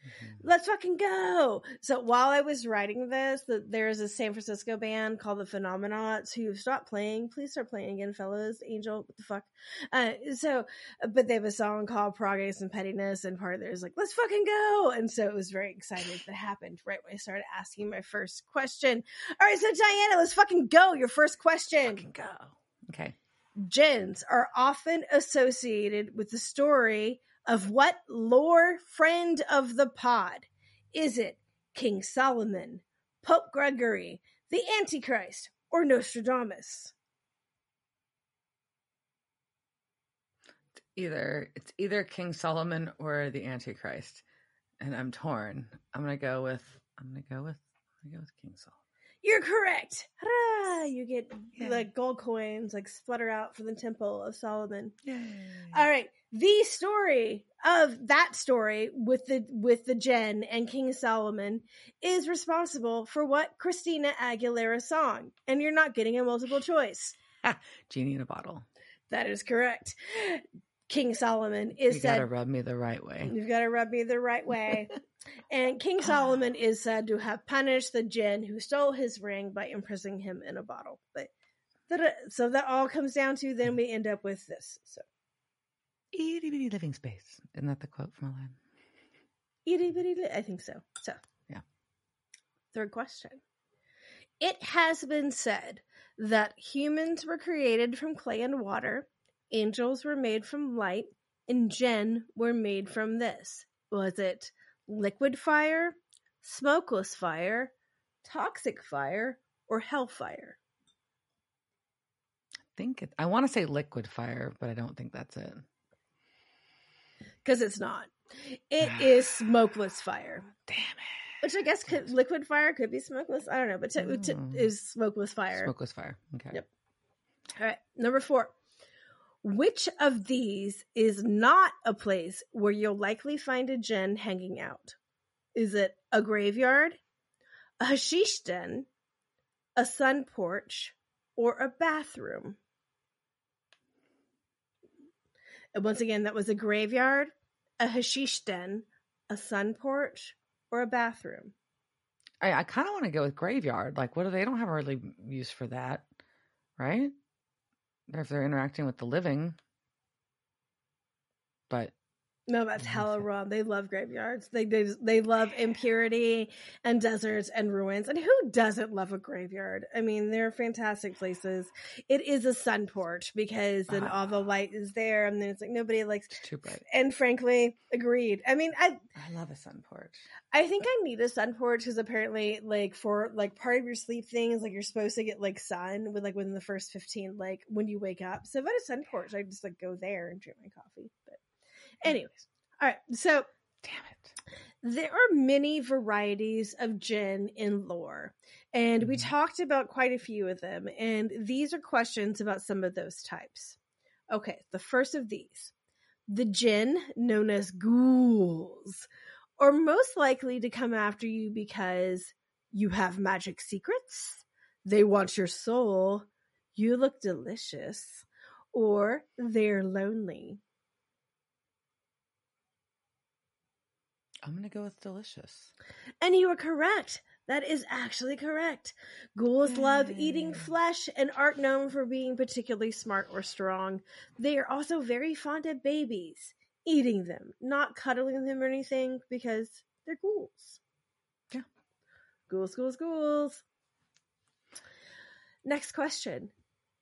Mhm. let's fucking go. So while I was writing this, the, there is a San Francisco band called the Phenomenauts who stopped playing. Please start playing again, fellas. Angel, what the fuck? Uh, so, but they have a song called Progress and Pettiness, and part of there is like, let's fucking go. And so it was very exciting that happened right when I started asking my first question. All right, so Diana, let's fucking go. Your first question. Fucking go. Okay. Gens are often associated with the story of what lore friend of the pod? Is it King Solomon, Pope Gregory, the Antichrist, or Nostradamus? Either it's either King Solomon or the Antichrist, and I'm torn. I'm gonna go with. I'm gonna go with. I'm gonna go with King Solomon. You're correct. Hurrah! You get Yay. like gold coins like splutter out from the Temple of Solomon. All right, the story of that story with the with the jinn and King Solomon is responsible for what Christina Aguilera song, and you're not getting a multiple choice. [LAUGHS] Genie in a bottle. That is correct. King Solomon is you said gotta rub me the right way. You've got to rub me the right way. [LAUGHS] and King ah. Solomon is said to have punished the jinn who stole his ring by imprisoning him in a bottle. But so that all comes down to then we end up with this. So Itty bitty living space. Isn't that the quote from Aladdin? itty bitty, li- I think so. So Yeah. Third question. It has been said that humans were created from clay and water, angels were made from light, and jinn were made from this. Was it liquid fire, smokeless fire, toxic fire, or hellfire? I think it, I want to say liquid fire, but I don't think that's it. Because it's not. It [SIGHS] is smokeless fire. Damn it. Which I guess could liquid fire could be smokeless. I don't know, but t- t- Mm. is smokeless fire. Smokeless fire. Okay. Yep. All right, number four. Which of these is not a place where you'll likely find a jinn hanging out? Is it a graveyard, a hashish den, a sun porch, or a bathroom? And once again, that was a graveyard, a hashish den, a sun porch, or a bathroom. I, I kind of want to go with graveyard. Like, what do they don't have a really use for that, right? If they're interacting with the living, but No, that's hella wrong. They love graveyards. They, they they love impurity and deserts and ruins. And who doesn't love a graveyard? I mean, they're fantastic places. It is a sun porch because then all the Ah. light is there, and then it's like nobody likes. it's too bright. And frankly, agreed. I mean, I I love a sun porch. I think I need a sun porch because apparently, like for like part of your sleep things, like you're supposed to get like sun with like within the first fifteen, like when you wake up. So if I had a sun porch, I just like go there and drink my coffee. But anyways, all right. So Damn it. there are many varieties of jinn in lore, and we Mhm. talked about quite a few of them. And these are questions about some of those types. Okay, the first of these the jinn known as ghouls are most likely to come after you because you have magic secrets, they want your soul, you look delicious, or they're lonely. I'm gonna go with delicious. And you are correct. That is actually correct. Ghouls love eating flesh and aren't known for being particularly smart or strong. They are also very fond of babies, eating them, not cuddling them or anything because they're ghouls. Yeah. Ghouls, ghouls, ghouls. Next question.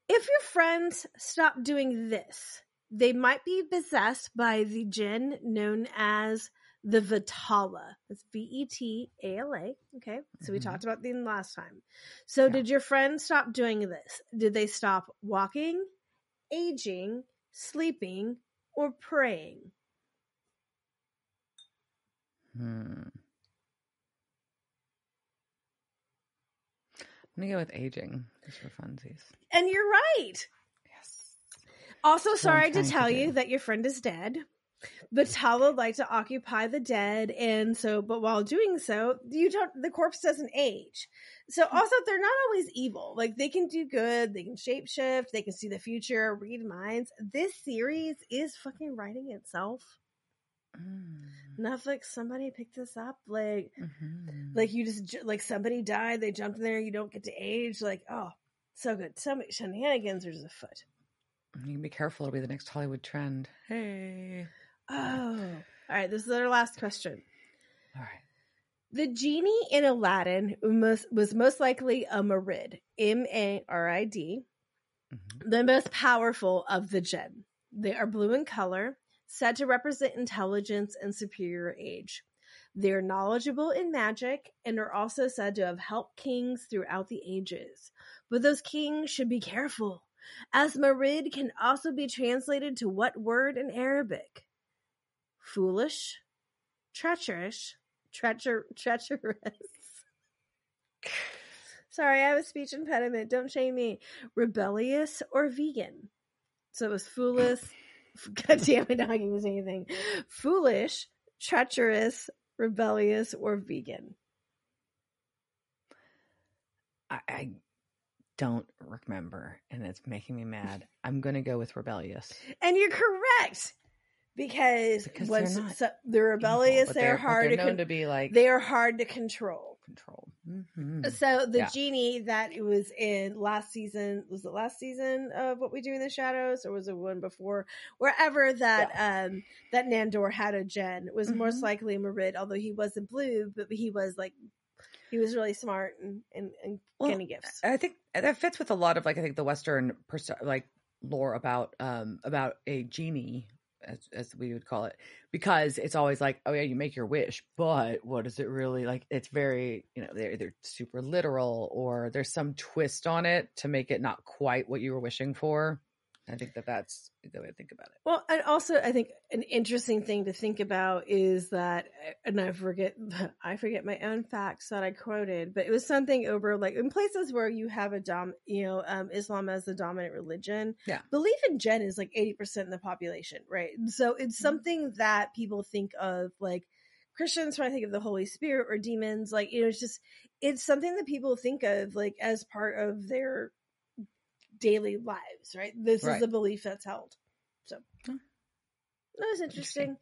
If your friends stop doing this, they might be possessed by the jinn known as the Vetala. That's V E T A L A. Okay. So we Mhm. talked about them last time. So Yeah. did your friend stop doing this? Did they stop walking, aging, sleeping, or praying? Hmm. I'm gonna go with aging just for funsies. And you're right. Yes. Also, That's sorry to trying to tell you that your friend is dead. Vetala like to occupy the dead, and so, but while doing so, you don't. The corpse doesn't age. So, Hmm. also, they're not always evil. Like they can do good. They can shapeshift. They can see the future, read minds. This series is fucking writing itself. Mm. Netflix, somebody picked this up. Like, Mhm. like you just like somebody died. They jumped in there. You don't get to age. Like, oh, so good. So many shenanigans are afoot. You can be careful. It'll be the next Hollywood trend. Hey. Oh, all right. This is our last question. All right. The genie in Aladdin was, most likely a Marid, M A R I D, Mhm. the most powerful of the jinn. They are blue in color, said to represent intelligence and superior age. They are knowledgeable in magic and are also said to have helped kings throughout the ages. But those kings should be careful, as Marid can also be translated to what word in Arabic? Foolish, treacherous, treacher, treacherous. Sorry, I have a speech impediment. Don't shame me. Rebellious or vegan. So it was foolish. [LAUGHS] God damn it, not gonna say anything. Foolish, treacherous, rebellious, or vegan. I, I don't remember, and it's making me mad. I'm going to go with rebellious. And you're correct because, Because once they're so, they're rebellious, Evil, but they're, hard they're to known con- to be like they are hard to control. control. Mhm. So the Yeah. genie that it was in last season was it last season of what we do in the shadows, or was it one before? Wherever that um that Nandor had a gen was most Mhm. likely Marid, although he wasn't blue, but he was like he was really smart and and, and Well, getting gifts. I think that fits with a lot of like I think the Western pers- like lore about um about a genie as as we would call it because it's always like oh yeah you make your wish but what is it really like it's very you know they're either super literal or there's some twist on it to make it not quite what you were wishing for. I think that that's the way to think about it. Well, and also I think an interesting thing to think about is that, and I forget, [LAUGHS] I forget my own facts that I quoted, but it was something over like in places where you have a dom, you know, um, Islam as the dominant religion. Yeah. belief in Jinn is like eighty percent of the population, right? So it's Mhm. something that people think of like Christians when I think of the Holy Spirit or demons, like you know, it's just it's something that people think of like as part of their daily lives, right? This is Right. the belief that's held. So that was interesting. Interesting.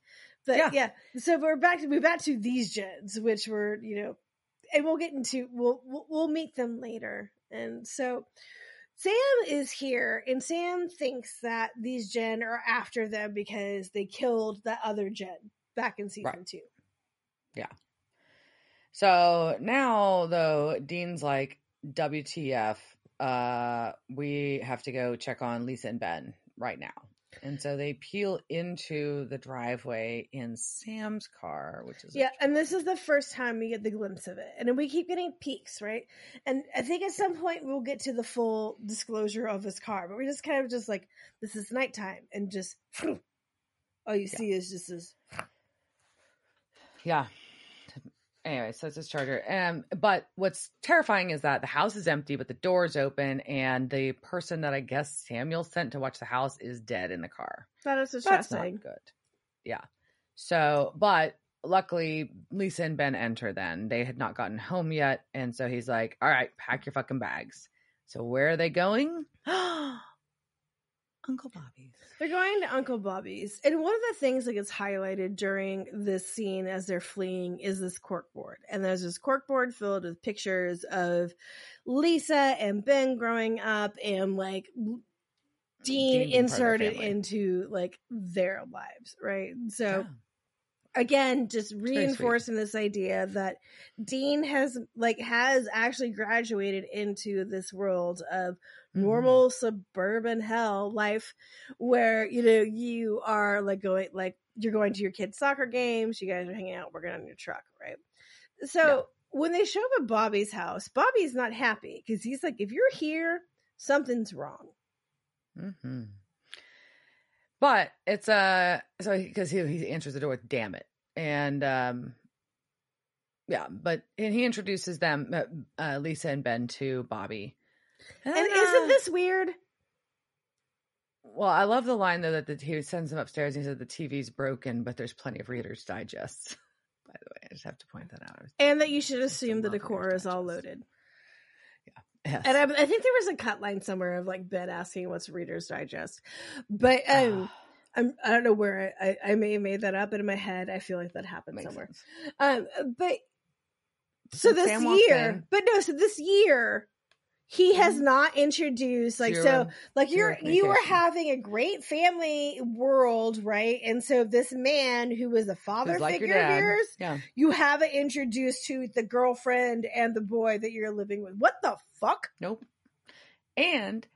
But Yeah. yeah. so we're back to we're back to these gens, which were you know, and we'll get into we'll we'll, we'll meet them later. And so Sam is here, and Sam thinks that these gen are after them because they killed that other gen back in season Right. two. So now though, Dean's like, WTF, uh, we have to go check on Lisa and Ben right now. And so they peel into the driveway in Sam's car, which is Yeah, and this is the first time we get the glimpse of it. And we keep getting peeks, right? And I think at some point we'll get to the full disclosure of his car, but we're just kind of just like, this is nighttime, and just [LAUGHS] all you Yeah. see is just this. yeah. Anyway, so it's his charger. Um, but what's terrifying is that the house is empty, but the door's open, and the person that I guess Samuel sent to watch the house is dead in the car. That is That's distressing. not good. Yeah. So, but luckily, Lisa and Ben enter then. They had not gotten home yet. And so he's like, all right, pack your fucking bags. So, where are they going? [GASPS] [GASPS] [GASPS] Uncle Bobby's. They're going to Uncle Bobby's, and one of the things that gets highlighted during this scene as they're fleeing is this corkboard, and there's this corkboard filled with pictures of Lisa and Ben growing up, and like Dean, Dean being part of their inserted into like their lives, right? So Yeah. again just reinforcing this idea that dean has like has actually graduated into this world of Mhm. normal suburban hell life where you know you are like going like you're going to your kids soccer games you guys are hanging out working on your truck right so Yeah. when they show up at bobby's house bobby's not happy because he's like if you're here something's wrong mm-hmm. But it's uh so because he, he answers the door with "damn it," and um, yeah, but and he introduces them, uh, uh, Lisa and Ben, to Bobby. And isn't this weird Well, I love the line though that the, he sends them upstairs. And he said the TV's broken, but there's plenty of Reader's Digest. [LAUGHS] By the way, I just have to point that out. And that you should assume the decor is all loaded Yes. And I, I think there was a cut line somewhere of like Ben asking what's Reader's Digest, but um, I'm I don't know where I, I I may have made that up, but in my head I feel like that happened Makes somewhere. Um, but so So this Sam year, but no, so this year he has Mhm. not introduced like so like you're you were having a great family world, right? And so this man who was a father Who's like figure of yours, Yeah. you haven't introduced to the girlfriend and the boy that you're living with. What the fuck? Nope. And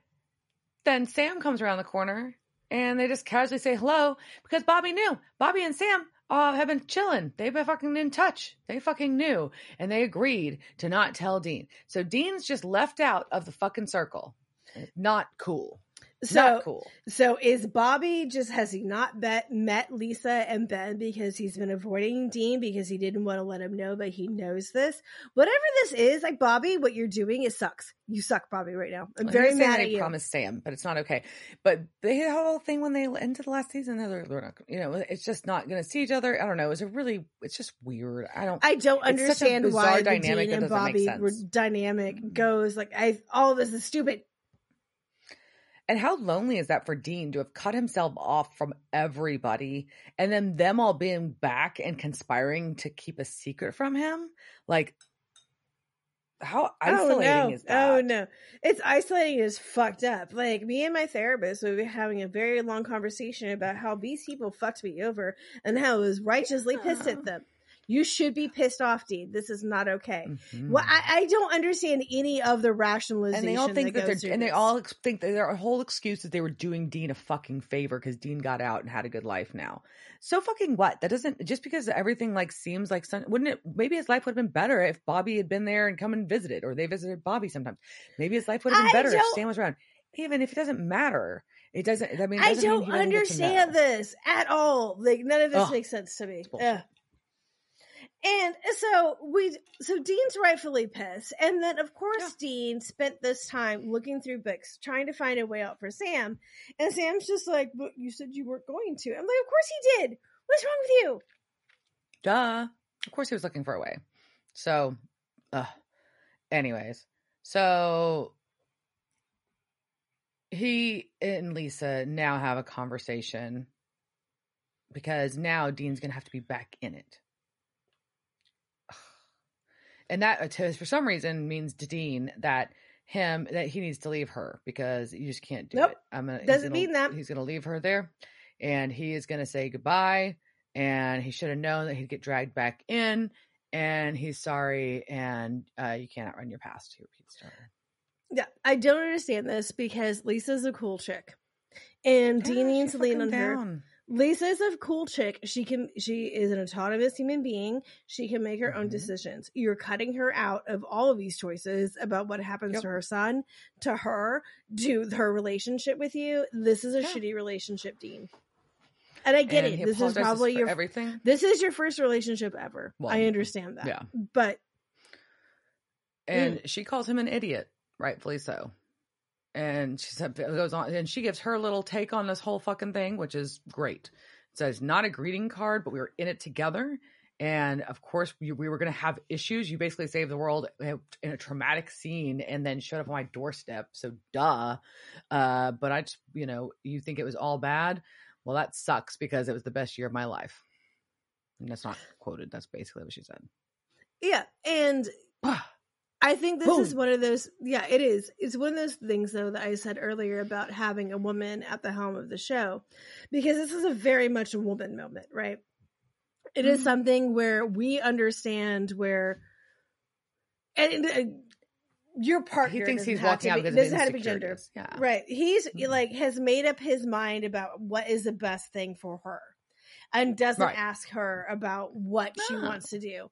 then Sam comes around the corner and they just casually say hello because Bobby knew. Bobby and Sam uh, have been chilling. They've been fucking in touch. They fucking knew. And they agreed to not tell Dean. So Dean's just left out of the fucking circle. Not cool. So Not cool. So is Bobby just has he not bet, met Lisa and Ben because he's been avoiding Dean because he didn't want to let him know, but he knows this. Whatever this is, like Bobby, what you're doing it sucks. You suck, Bobby, right now. I'm I very mad at you. promised Sam, but it's not okay. But a whole thing when they ended the last season. They're, they're not, you know, it's just not going to see each other. I don't know. It's a really, it's just weird. I don't. I don't It's such a understand why the Dean and Bobby were dynamic mm-hmm. goes like I all of this is stupid. And how lonely is that for Dean to have cut himself off from everybody and then them all being back and conspiring to keep a secret from him? Like, how isolating oh, no. is oh, that? Oh no. It's isolating as fucked up. Like me and my therapist we were having a very long conversation about how these people fucked me over and how I was righteously pissed at them. You should be pissed off, Dean. This is not okay. Mhm. Well, I, I don't understand any of the rationalization. and they all think that, goes they're through and they all think that their whole excuse is they were doing Dean a fucking favor because Dean got out and had a good life now. So fucking what? That doesn't just because everything like seems like sun, wouldn't it? Maybe his life would have been better if Bobby had been there and come and visited, or they visited Bobby sometimes. Maybe his life would have been I better if don't- Sam was around. Even if it doesn't matter, it doesn't. I mean, I doesn't mean don't he doesn't get to understand this at all. Like none of this Ugh. makes sense to me. Ugh. And so we, so Dean's rightfully pissed, and then of course Yeah. Dean spent this time looking through books, trying to find a way out for Sam, and Sam's just like, "But you said you weren't going to." I'm like, "Of course he did. What's wrong with you?" Duh. Of course he was looking for a way. So, uh, anyways, so he and Lisa now have a conversation because now Dean's going to have to be back in it. And that, uh, to, for some reason, means to Dean that him that he needs to leave her because you just can't do Nope. it. I'm gonna, Doesn't gonna- mean that. he's going to leave her there, and he is going to say goodbye. And he should have known that he'd get dragged back in, and he's sorry, and uh, you cannot outrun your past. He repeats to her. Yeah, I don't understand this because Lisa's a cool chick, and Dean needs to lean on her. Down. Lisa's a cool chick. She can she is an autonomous human being. She can make her own Mhm. decisions. You're cutting her out of all of these choices about what happens Yep. to her son, to her, to her relationship with you. This is a Yeah. shitty relationship, Dean. And I get And it. This is probably your everything. this is your first relationship ever. Well, I understand that. yeah. But and she calls him an idiot, rightfully so. And she said it goes on, and she gives her little take on this whole fucking thing, which is great. It says not a greeting card, but we were in it together, and of course we, we were going to have issues. You basically saved the world in a traumatic scene, and then showed up on my doorstep. So duh. Uh, but I just, you know, you think it was all bad. Well, that sucks because it was the best year of my life. And that's not quoted. That's basically what she said. yeah, and I think this is one of those. Yeah, it is. It's one of those things, though, that I said earlier about having a woman at the helm of the show, because this is a very much a woman moment, right? It is Mhm. something where we understand where, and, and your partner he thinks he's walking out be- because doesn't have to be gender. Yeah. right? He's Mhm. like has made up his mind about what is the best thing for her, and doesn't Right. ask her about what she wants to do.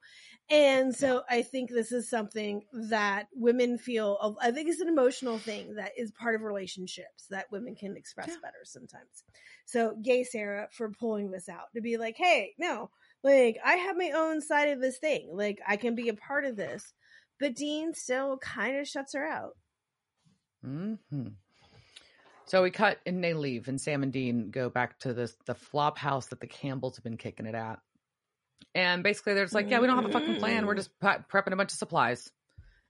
And so I think this is something that women feel. I think it's an emotional thing that is part of relationships that women can express Yeah. better sometimes. So, gay Sera for pulling this out to be like, hey, no, like I have my own side of this thing. Like I can be a part of this. But Dean still kind of shuts her out. hmm So we cut and they leave, and Sam and Dean go back to this the flop house that the Campbells have been kicking it at. And basically, they're just like, "Yeah, we don't have a fucking plan. We're just pre- prepping a bunch of supplies."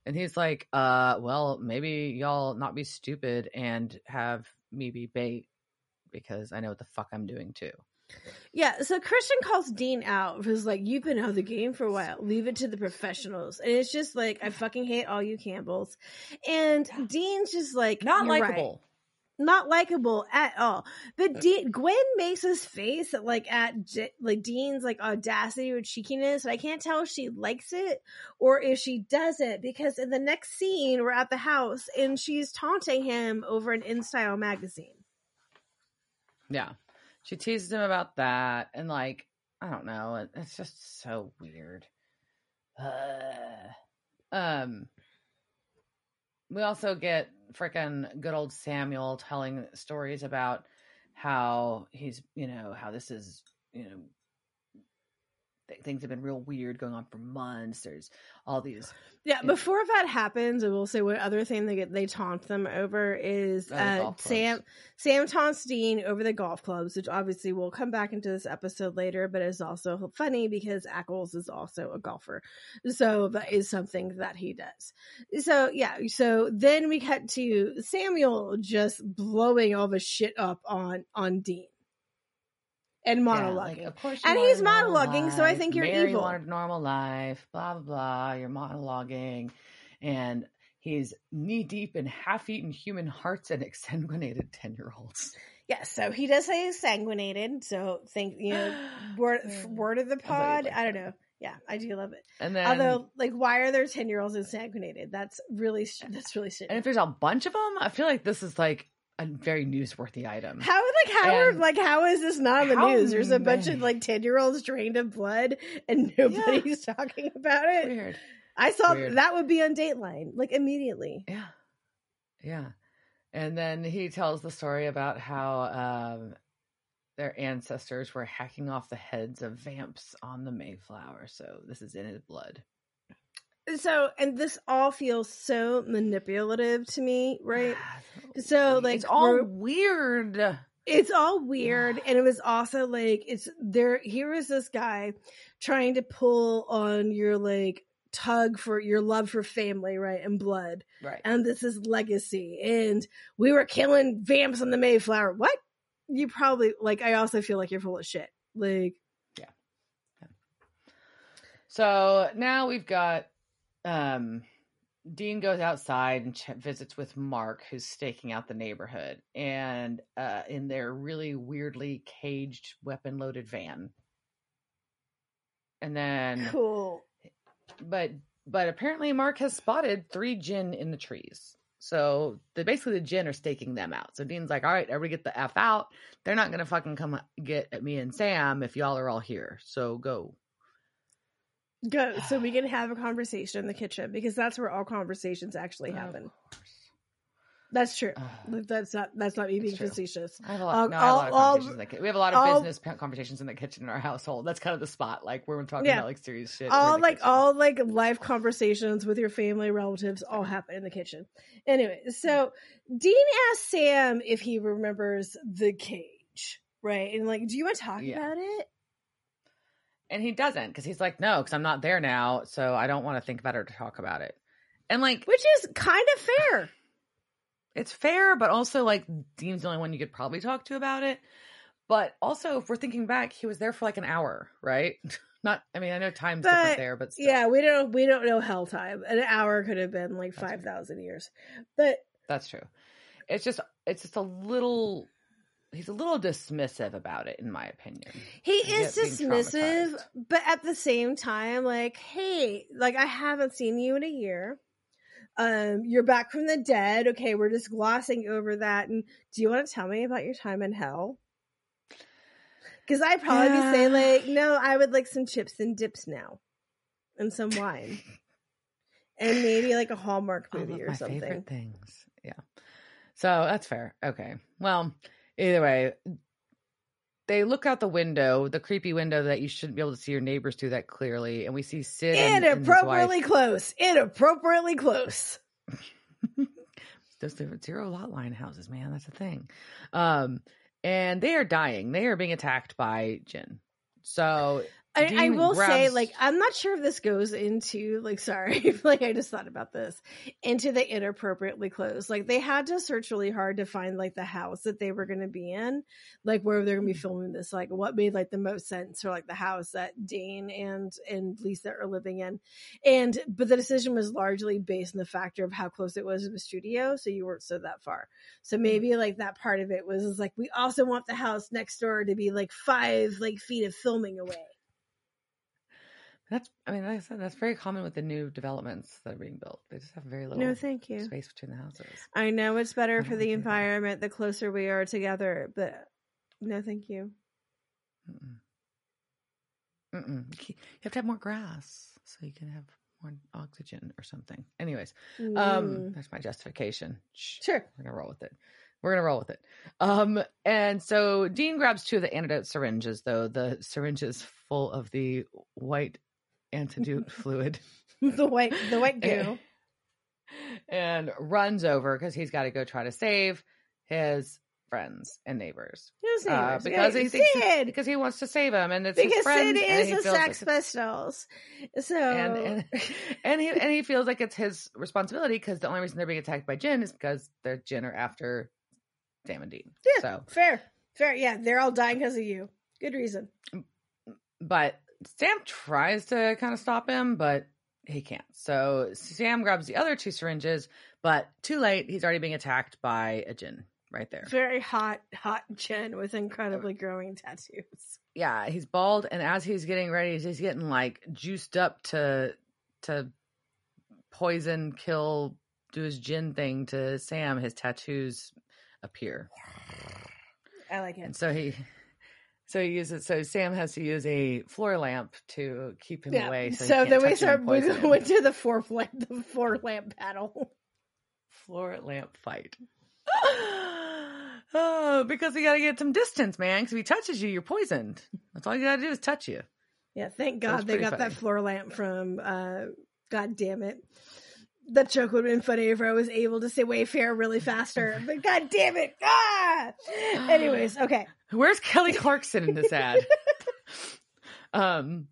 And he's like, "Uh, well, maybe y'all not be stupid and have me be bait because I know what the fuck I'm doing too." Yeah, so Christian calls Dean out who's like, You've been out of the game for a while. Leave it to the professionals. And it's just like, I fucking hate all you Campbells. And Dean's just like Not "You're right." Not likable at all. But Dean, Gwen makes his face at, like at J- like Dean's like audacity or cheekiness, and I can't tell if she likes it or if she doesn't because in the next scene we're at the house and she's taunting him over an InStyle magazine. Yeah. She teases him about that and like, I don't know, it's just so weird. Uh, [SIGHS] um we also get freaking good old Samuel telling stories about how he's, you know, how this is, you know, th- things have been real weird going on for months. There's all these. [SIGHS] Yeah, know, before that happens, I will say one other thing they get they taunt them over is Oh, uh, Sam. Sam taunts Dean over the golf clubs, which obviously we'll come back into this episode later, but it's also funny because Ackles is also a golfer, so that is something that he does. So yeah, so then we cut to Samuel just blowing all the shit up on on Dean and Yeah, monologuing. like, of course And he's monologuing, so I think you're Mary evil. wanted a normal life, blah, blah, blah. You're monologuing. And he's knee deep in half eaten human hearts and [LAUGHS] exsanguinated 10 year olds. Yes, so he does say he's sanguinated. So think you know [GASPS] word word of the pod. like I don't that. know. Yeah, I do love it. And then, Although, like, why are there ten year olds insanguinated? That's really that's really shit. and if there's a bunch of them, I feel like this is like a very newsworthy item. How like how are like how is this not on the news? There's a bunch of like ten year olds drained of blood and [LAUGHS] nobody's talking about it. Weird. I saw Weird. that would be on Dateline like immediately. Yeah. Yeah. And then he tells the story about how um, their ancestors were hacking off the heads of vamps on the Mayflower. So this is in his blood. So and this all feels so manipulative to me, right? Ah, [SIGHS] so like it's all weird. it's all weird [SIGHS] and it was also like it's there here is this guy trying to pull on your like tug for your love for family right and blood Right. and this is legacy and we were killing vamps on the mayflower what you probably like i also feel like you're full of shit like Yeah. So now we've got um Dean goes outside and ch- visits with Mark, who's staking out the neighborhood, and uh, in their really weirdly caged, weapon-loaded van. And then, cool but but apparently Mark has spotted three jinn in the trees. So the basically the jinn are staking them out. So Dean's like, "All right, everybody get the f out. They're not gonna fucking come get at me and Sam if y'all are all here. So go." Go so we can [SIGHS] have a conversation in the kitchen because that's where all conversations actually happen that's true [SIGHS] Uh, that's not that's not me being facetious I have a lot. Um, no, I have a lot of all- all- conversations in the kitchen. We have a lot of all- business conversations in the kitchen in our household. That's kind of the spot. Like where we're talking Yeah. about like serious shit. all like kitchen. all like life conversations with your family relatives all happen in the kitchen anyway so dean asked sam if he remembers the cage right and like do you want to talk Yeah. about it and he doesn't because he's like, no, because I'm not there now, so I don't want to think about it or talk about it. And like, which is kind of fair [SIGHS] it's fair, but also like Dean's the only one you could probably talk to about it. But also, if we're thinking back, he was there for like an hour, right? [LAUGHS] Not, I mean, I know time's But, different there, but still, yeah we don't we don't know hell time an hour could have been like That's right. 5000 years but that's true. It's just, it's just a little. He's a little dismissive about it, in my opinion. he is dismissive but at the same time like hey like i haven't seen you in a year um you're back from the dead okay we're just glossing over that and do you want to tell me about your time in hell because i'd probably be saying like no i would like some chips and dips now and some wine and maybe like a hallmark movie or my something favorite things. Yeah. So that's fair. Okay. Well, either way, they look out the window, the creepy window that you shouldn't be able to see your neighbors through that clearly, and we see Sid and, and inappropriately close inappropriately close [LAUGHS] Those zero lot line houses, man. That's a thing. Um, and they are dying. They are being attacked by Jinn. So I, I will say, like, I'm not sure if this goes into, like, [LAUGHS] sorry, like, I just thought about this, into the inappropriately close. Like, they had to search really hard to find, like, the house that they were going to be in, like, where they're going to be mm-hmm. filming this, like, what made, like, the most sense for, like, the house that Dean and, and Lisa are living in. And, but the decision was largely based on the factor of how close it was to the studio. So you weren't so that far. So mm-hmm. maybe, like, that part of it was, was like, we also want the house next door to be, like, five, like, feet of filming away. That's, I mean, like I said, that's very common with the new developments that are being built. They just have very little No, thank you. space between the houses. I know it's better for the environment the closer we are together, but no, thank you. Mm-mm. Mm-mm. You have to have more grass so you can have more oxygen or something. Anyways, Mm. um, that's my justification. Sure. we're gonna roll with it. We're gonna roll with it. Um, and so Dean grabs two of the antidote syringes, though the syringes full of the white antidote [LAUGHS] fluid, the white the white [LAUGHS] and, goo. and runs over because he's got to go try to save his friends and neighbors His uh, because Yeah, he thinks Sid. because he wants to save them, and it's his because friends, Sid and is he the feels like Sex it's- Pistols. So and and [LAUGHS] and he and he feels like it's his responsibility because the only reason they're being attacked by Jinn is because they're Jinn are after Sam and Dean. Yeah. So, fair, fair. Yeah, they're all dying because of you. Good reason. but Sam tries to kind of stop him, but he can't. So Sam grabs the other two syringes, but too late. He's already being attacked by a Jinn right there. Very hot, hot Jen with incredibly growing tattoos. Yeah, he's bald, and as he's getting ready, he's getting like juiced up to to poison, kill, do his Jinn thing to Sam. His tattoos appear. I like And it. so he so he uses so Sam has to use a floor lamp to keep him Yeah. away. So, So then we touch him and start we go into the four lamp the four lamp battle. floor lamp fight. [GASPS] oh, because you got to get some distance, man. Because if he touches you, you're poisoned. That's all you got to do is touch you. Yeah, thank God they got funny. that floor lamp from uh God damn it. That joke would have been funny if I was able to say Wayfair really faster. But god damn it. Ah [SIGHS] anyways, okay. Where's Kelly Clarkson in this ad? [LAUGHS] um,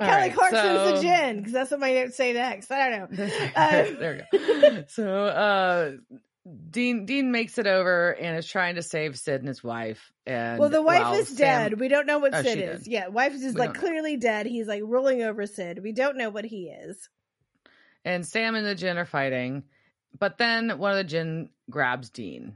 Kelly right, Clarkson's so- the jinn, because that's what my notes say next. I don't know. Uh, [LAUGHS] there we go. So uh, Dean Dean makes it over and is trying to save Sid and his wife. And Well, the wife is Sam- dead. We don't know what Oh, Sid is. dead. Yeah, wife is like know. clearly dead. He's like rolling over Sid. We don't know what he is. And Sam and the Jinn are fighting, but then one of the Jinn grabs Dean,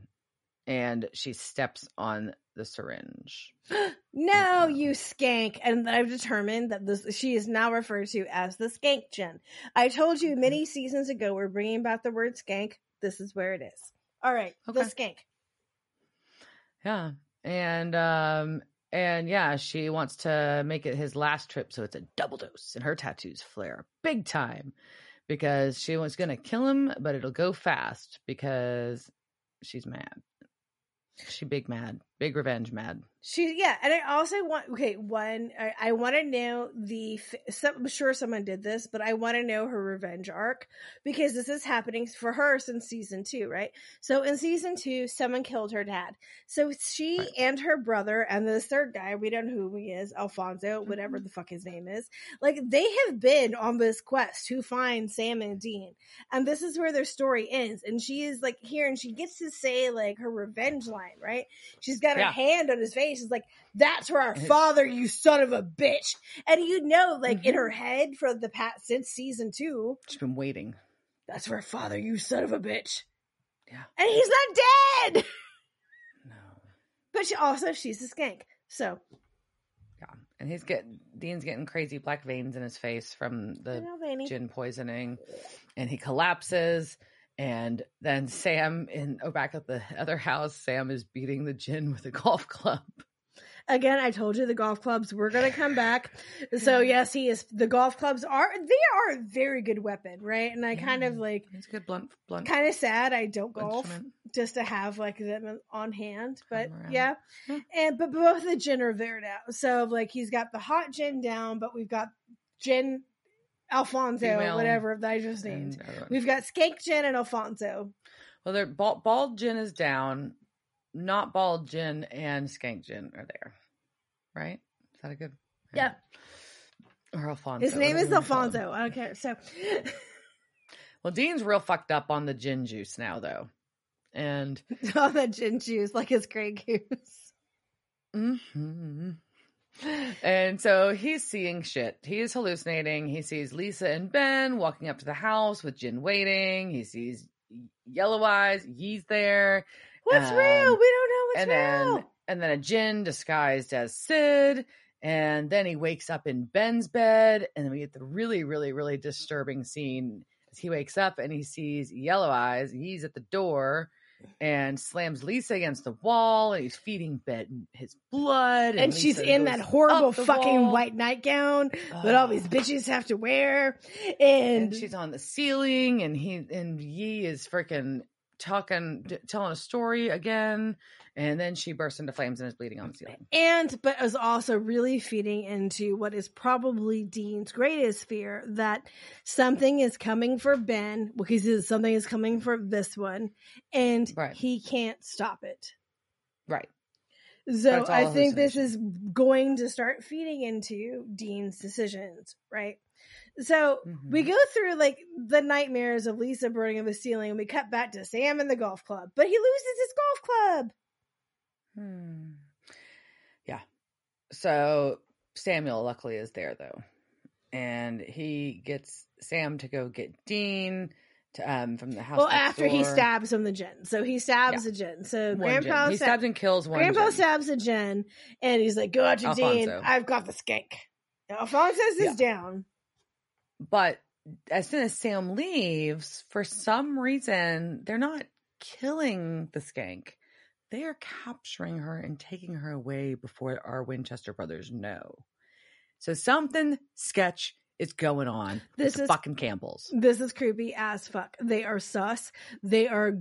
and she steps on the syringe. [GASPS] No, you skank. And I've determined that this she is now referred to as the skank Jen. I told you many seasons ago we're bringing back the word skank. This is where it is. All right, the skank. Yeah. And um and yeah, she wants to make it his last trip, so it's a double dose, and her tattoos flare big time because she was gonna kill him, but it'll go fast because she's mad. She big mad, big revenge mad. She yeah, and I also want okay. One, I, I want to know the. Some, I'm sure someone did this, but I want to know her revenge arc because this is happening for her since season two, right? So in season two, someone killed her dad. So she Right. and her brother and this third guy, we don't know who he is, Alfonso, whatever Mhm. the fuck his name is. Like they have been on this quest to find Sam and Dean, and this is where their story ends. And she is like here, and she gets to say like her revenge line, right? She's got her hand on his face. It's like, that's for our [LAUGHS] father, you son of a bitch. And you know, like in Mhm. her head for the past since season two, She's been waiting. that's for our father, you son of a bitch. Yeah. And he's not dead. [LAUGHS] No. But she also she's a skank. So Yeah. And he's getting Dean's getting crazy black veins in his face from the know, jinn poisoning and he collapses and then sam in oh back at the other house sam is beating the jinn with a golf club Again, I told you the golf clubs were gonna come back. [LAUGHS] So yes, he is the golf clubs are they are a very good weapon, right? And I kind of like it's a good blunt blunt kind of sad I don't golf. instrument. just to have like them on hand. But yeah. Yeah. And but both the jinn are there now. So like he's got the hot jinn down, but we've got jinn Alfonso, Female whatever that I just named. One. We've got skank jinn and Alfonso. well they're bald, bald jinn is down not bald jinn and skank jinn are there right is that a good Yeah. or alfonso His name is you wanna call him. Alfonso. I don't care. So [LAUGHS] well dean's real fucked up on the jinn juice now though and [LAUGHS] all the jinn juice like his Grey Goose. hmm And so he's seeing shit. He is hallucinating. He sees Lisa and Ben walking up to the house with Jinn waiting. He sees Yellow Eyes. He's there. What's Um, real? We don't know what's and real. then and then a Jinn disguised as Sid. And then he wakes up in Ben's bed. And then we get the really, really, really disturbing scene he wakes up and he sees Yellow Eyes. He's at the door and slams Lisa against the wall, and he's feeding Ben his blood, and, she's in that horrible fucking wall. white nightgown that all these bitches have to wear, and, and she's on the ceiling, and he and Yi is freaking talking, d- telling a story again, and then she bursts into flames and is bleeding on the ceiling. and but is also really feeding into what is probably Dean's greatest fear that something is coming for Ben because he says something is coming for this one, and Right. he can't stop it. Right. So I think this is going to start feeding into Dean's decisions, right? So we Mhm. go through like the nightmares of Lisa burning on the ceiling, and we cut back to Sam in the golf club, but he loses his golf club. Hmm. Yeah. So Samuel luckily is there though. And he gets Sam to go get Dean to, um from the house. well, after he stabs him, the Jen. So he stabs the Jen. So One. Grandpa he stabs and kills one. Grandpa Jen. stabs the Jen, and he's like, "Go out to Dean. I've got the skank." Now, Alfonso's is Yeah. down. But as soon as Sam leaves, for some reason, they're not killing the skank. They are capturing her and taking her away before our Winchester brothers know. So something sketch is going on. This This is is- fucking Campbell's. This is creepy as fuck. They are sus. They are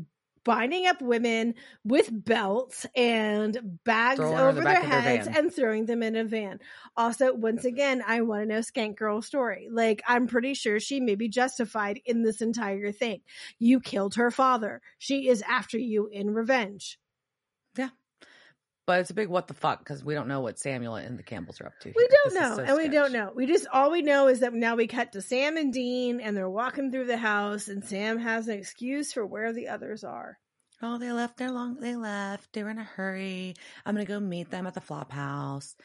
binding up women with belts and bags Throwing over the their of their heads and throwing them in a van. Also, once again, I want to know Skank Girl's story. Like, I'm pretty sure she may be justified in this entire thing. You killed her father. She is after you in revenge. But it's a big what the fuck because we don't know what Samuel and the Campbells are up to. We here. don't This know, so and we don't know. We just all we know is that now we cut to Sam and Dean, and they're walking through the house, and Sam has an excuse for where the others are. Oh, they left. They're long. They left. They're in a hurry. I'm gonna go meet them at the flop house.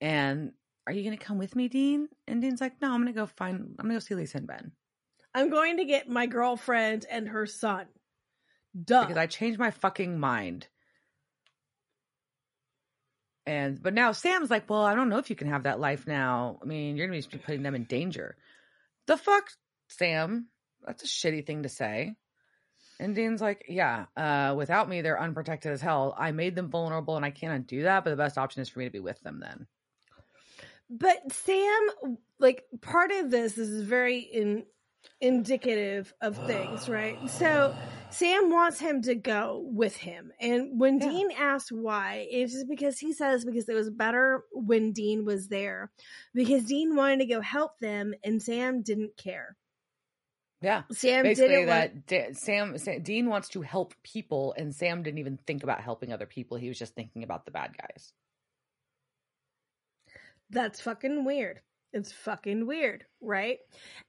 And are you gonna come with me, Dean? And Dean's like, No, I'm gonna go find. I'm gonna go see Lisa and Ben I'm going to get my girlfriend and her son. Duh. because I changed my fucking mind. And but now Sam's like, Well, I don't know if you can have that life now. I mean, you're gonna be putting them in danger. The fuck, Sam? That's a shitty thing to say. And Dean's like, yeah, uh, without me, they're unprotected as hell. I made them vulnerable and I can't that, but the best option is for me to be with them then. but Sam, like part of this, this is very in, indicative of things, right? So Sam wants him to go with him, and when Yeah. Dean asks why, it's just because he says because it was better when Dean was there, because Dean wanted to go help them, and Sam didn't care. Yeah. Sam Basically, didn't that want. Sam, Sa- Dean wants to help people, and Sam didn't even think about helping other people. He was just thinking about the bad guys. That's fucking weird. It's fucking weird, right?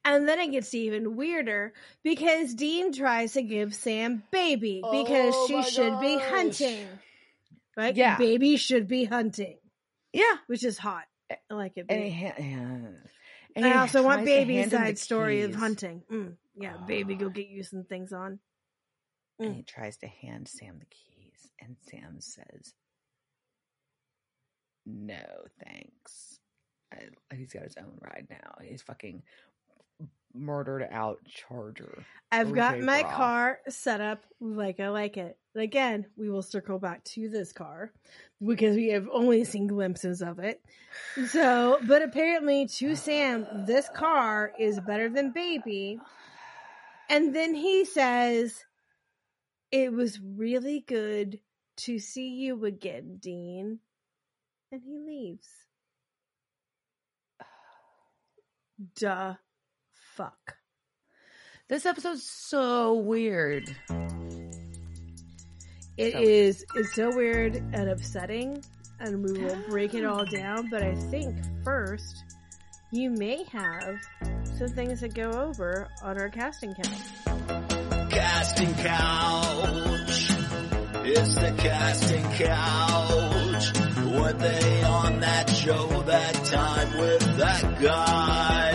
And then it gets even weirder because Dean tries to give Sam baby because Oh she should be hunting. Right? Yeah. Baby should be hunting, Yeah. which is hot. I like it. And baby. ha-. And I also want tries baby's hand him the side story of hunting. Mm, yeah, baby, go get you some things on. And Mm. he tries to hand Sam the keys, and Sam says, "No, thanks." He's got his own ride now. He's fucking murdered out Charger. I've got my brah. car set up like I like it. And again, we will circle back to this car because we have only seen glimpses of it. So, but apparently to Sam, this car is better than baby. And then he says, It was really good to see you again, Dean. And he leaves. Duh. Fuck. This episode's so weird. It So- is it's so weird and upsetting, and we will break it all down. But I think first, you may have some things to go over on our casting couch. casting couch. It's the casting couch. Were they on that show that time with that guy?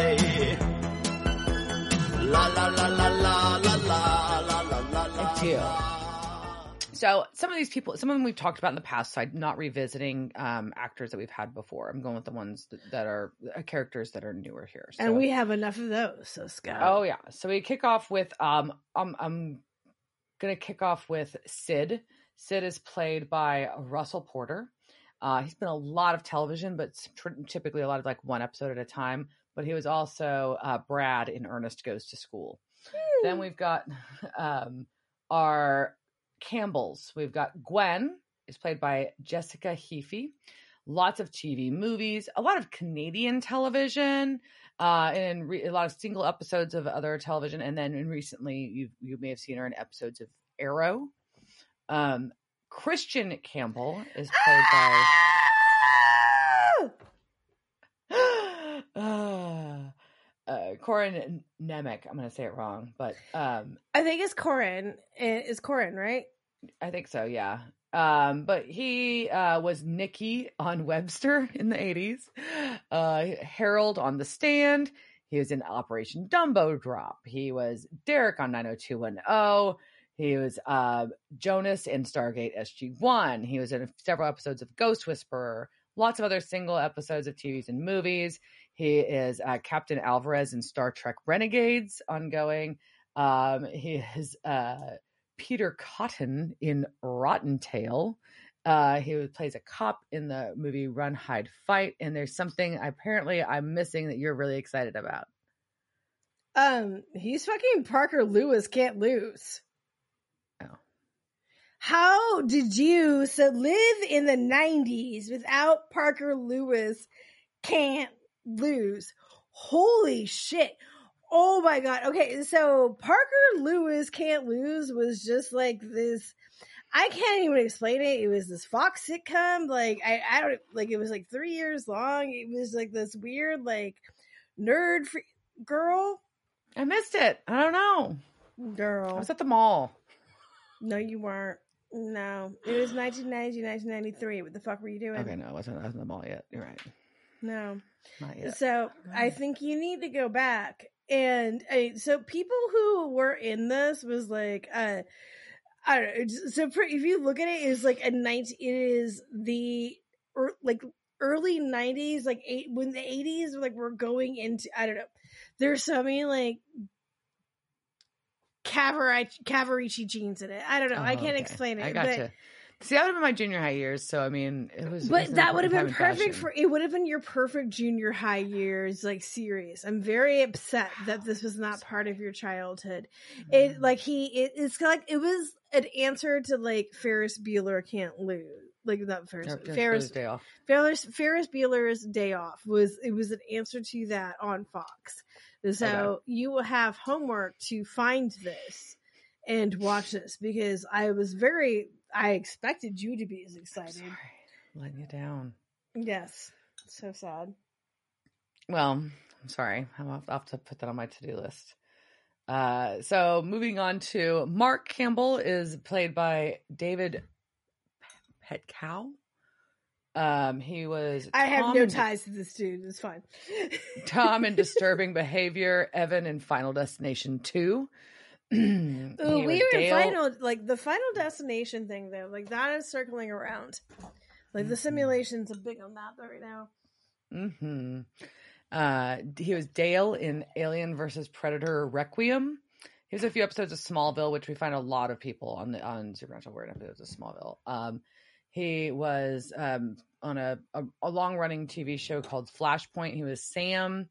So some of these people, some of them we've talked about in the past. So I'm not revisiting um, actors that we've had before. I'm going with the ones that, that are uh, characters that are newer here. So. And we have enough of those, so Scott. Oh yeah. So we kick off with um um um going to kick off with Sid. Sid is played by Russell Porter. Uh, he's been a lot of television, but typically a lot of like one episode at a time. But he was also uh, Brad in Ernest Goes to School. Then we've got um, our Campbells. We've got Gwen, is played by Jessica Heafey. Lots of TV, movies, a lot of Canadian television, uh, and re- a lot of single episodes of other television. And then in recently, you you may have seen her in episodes of Arrow. Um, Christian Campbell is played by. [GASPS] [GASPS] uh, Corin Nemec. I'm going to say it wrong, but um, I think it's Corin. It's Corin, right? I think so, yeah. Um, but he uh, was Nicky on [LAUGHS] Webster in the 80s, uh, Harold on The Stand. He was in Operation Dumbo Drop. He was Derek on 90210. He was uh, Jonas in Stargate SG 1. He was in several episodes of Ghost Whisperer, lots of other single episodes of TVs and movies. He is uh, Captain Alvarez in Star Trek Renegades ongoing. Um, he is uh, Peter Cotton in Rottentail. Uh, he plays a cop in the movie Run, Hide, Fight. And there's something apparently I'm missing that you're really excited about. Um, he's fucking Parker Lewis can't lose. Oh. How did you so live in the 90s without Parker Lewis can't lose? Holy shit. Oh my god. Okay, so Parker Lewis can't lose was just like this I can't even explain it. It was this Fox sitcom. Like I, I don't like. It was like three years long. It was like this weird like nerd fr- girl. I missed it. I don't know. Girl, I was at the mall. no, you weren't. No, it was 1990, 1993. What the fuck were you doing? Okay, no, I wasn't, I wasn't at the mall yet. You're right. No. Not yet. So I think you need to go back. And I, so people who were in this was like, uh, I don't know. So for, if you look at it, it's like a 19, it is the er, like early 90s, like eight, when the 80s like we're going into, I don't know. There's so many like Cavaricci, Cavaricci jeans in it. I don't know. I Oh, can't okay. explain it. I but- gotcha. See, that would have been my junior high years. So, I mean, it was. it was But that would have been important time in perfect for it would have been your perfect junior high years, like series. I'm very upset that this was not part of your childhood. It mm. like he it, it's like it was an answer to like Ferris Bueller can't lose. Like not Ferris Or- or Ferris Thursday off. Ferris Ferris Bueller's Day Off was it was an answer to that on Fox. So you will have homework to find this and watch this because I was very I expected you to be as excited. sorry. Letting you down. Yes. So sad. Well, I'm sorry. I'll have, I'll have to put that on my to do list. Uh, so moving on to Mark Campbell is played by David Paetkau. Um, he was I have no ties to this dude. It's fine. Tom in [LAUGHS] Disturbing Behavior, Evan in Final Destination Two. Ooh, we were in final like the final destination thing though. Like that is circling around. Like the Mhm. simulations are big on that right now. hmm Uh, he was Dale in Alien versus Predator Requiem. He was a few episodes of Smallville, which we find a lot of people on the on Supernatural were in episodes of Smallville. Um, he was um, on a, a, a long running TV show called Flashpoint. He was Sam.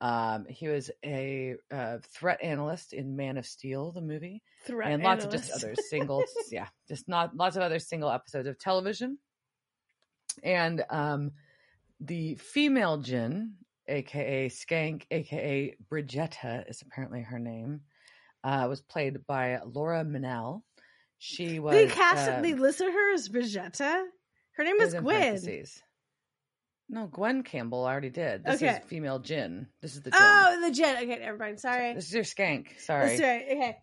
Um, he was a uh, threat analyst in Man of Steel, the movie Threat and lots of just other [LAUGHS] single yeah just not lots of other single episodes of television and um the female Jinn, aka Skank, aka Bridgetta is apparently her name, uh, was played by Laura Mennell. She was They cast um, they listed her as Bridgetta. Her name was Gwen. No, Gwen Campbell I already did. This Okay. is female Jinn. This is the Jinn. Oh, the Jen. Okay, never mind. Sorry. This is your Skank. Sorry. That's right. Okay.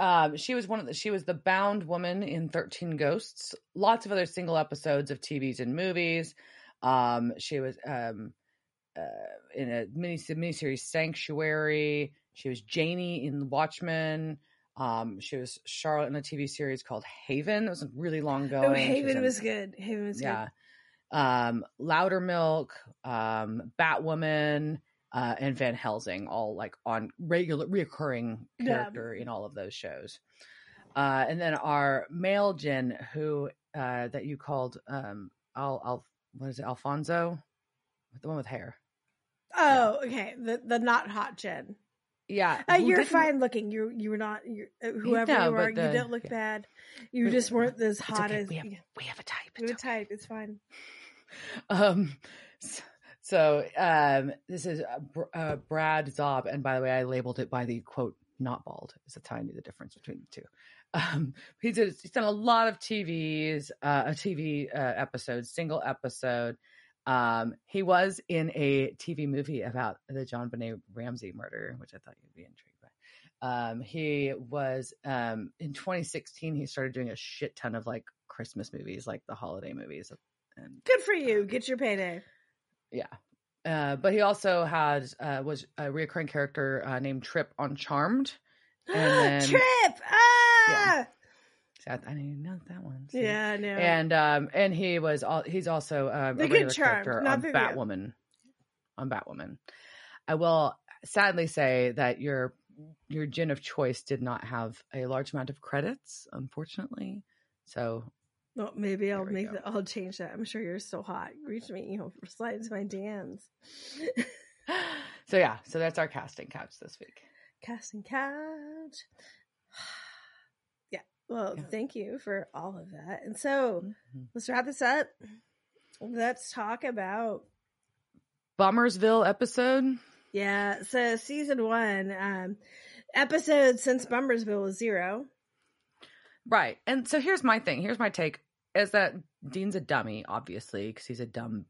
um she was one of the she was the bound woman in 13 ghosts lots of other single episodes of tvs and movies um she was um uh, in a mini miniseries sanctuary she was janie in watchmen um she was charlotte in a tv series called haven it was really long going Oh, Haven in- was good. Haven was yeah um Loudermilk um batwoman uh, and Van Helsing, all like on regular reoccurring Yeah. character in all of those shows. Uh, and then our male Jinn, who uh, that you called um, Al, Al what is it, Alfonso, the one with hair. Oh, okay. The the not hot Jen. Yeah, Uh, you're fine looking. You you were not. You're, uh, whoever No, you are, the- you don't look yeah. bad. You just weren't as hot okay. as we have, yeah, we have a type. you It's were okay. type. It's fine. Um, s- so um, this is uh, uh, Brad Zob, and by the way, I labeled it by the quote "not bald." Is how I knew the difference between the two. Um, he did. He's done a lot of TVs, uh, TV uh, episodes, single episode. Um, he was in a TV movie about the JonBenét Ramsey murder, which I thought you'd be intrigued by. Um, he was um, in 2016. He started doing a shit ton of like Christmas movies, like the holiday movies, and Good for you. Get your payday. yeah. Uh, but he also had uh, was a reoccurring character uh, named Trip on Charmed. [GASPS] And then- Trip. Ah. So I, I didn't know that one. see? Yeah. no. And um and he was all he's also um, The a Good Charmed, character on Batwoman. On Batwoman. I will sadly say that your your jinn of choice did not have a large amount of credits, unfortunately. So well, maybe I'll make go. that. I'll change that. I'm sure you're so hot. Reach me. You know, slide into my DMs. [LAUGHS] so yeah, so that's our casting couch this week. Casting couch. [SIGHS] yeah. Well, Yeah. thank you for all of that. And so Mhm. let's wrap this up. Let's talk about Bummersville episode. yeah. So season one, um, episode since Bummersville was zero. Right. And so here's my thing. Here's my take is that Dean's a dummy, obviously, because he's a dumb.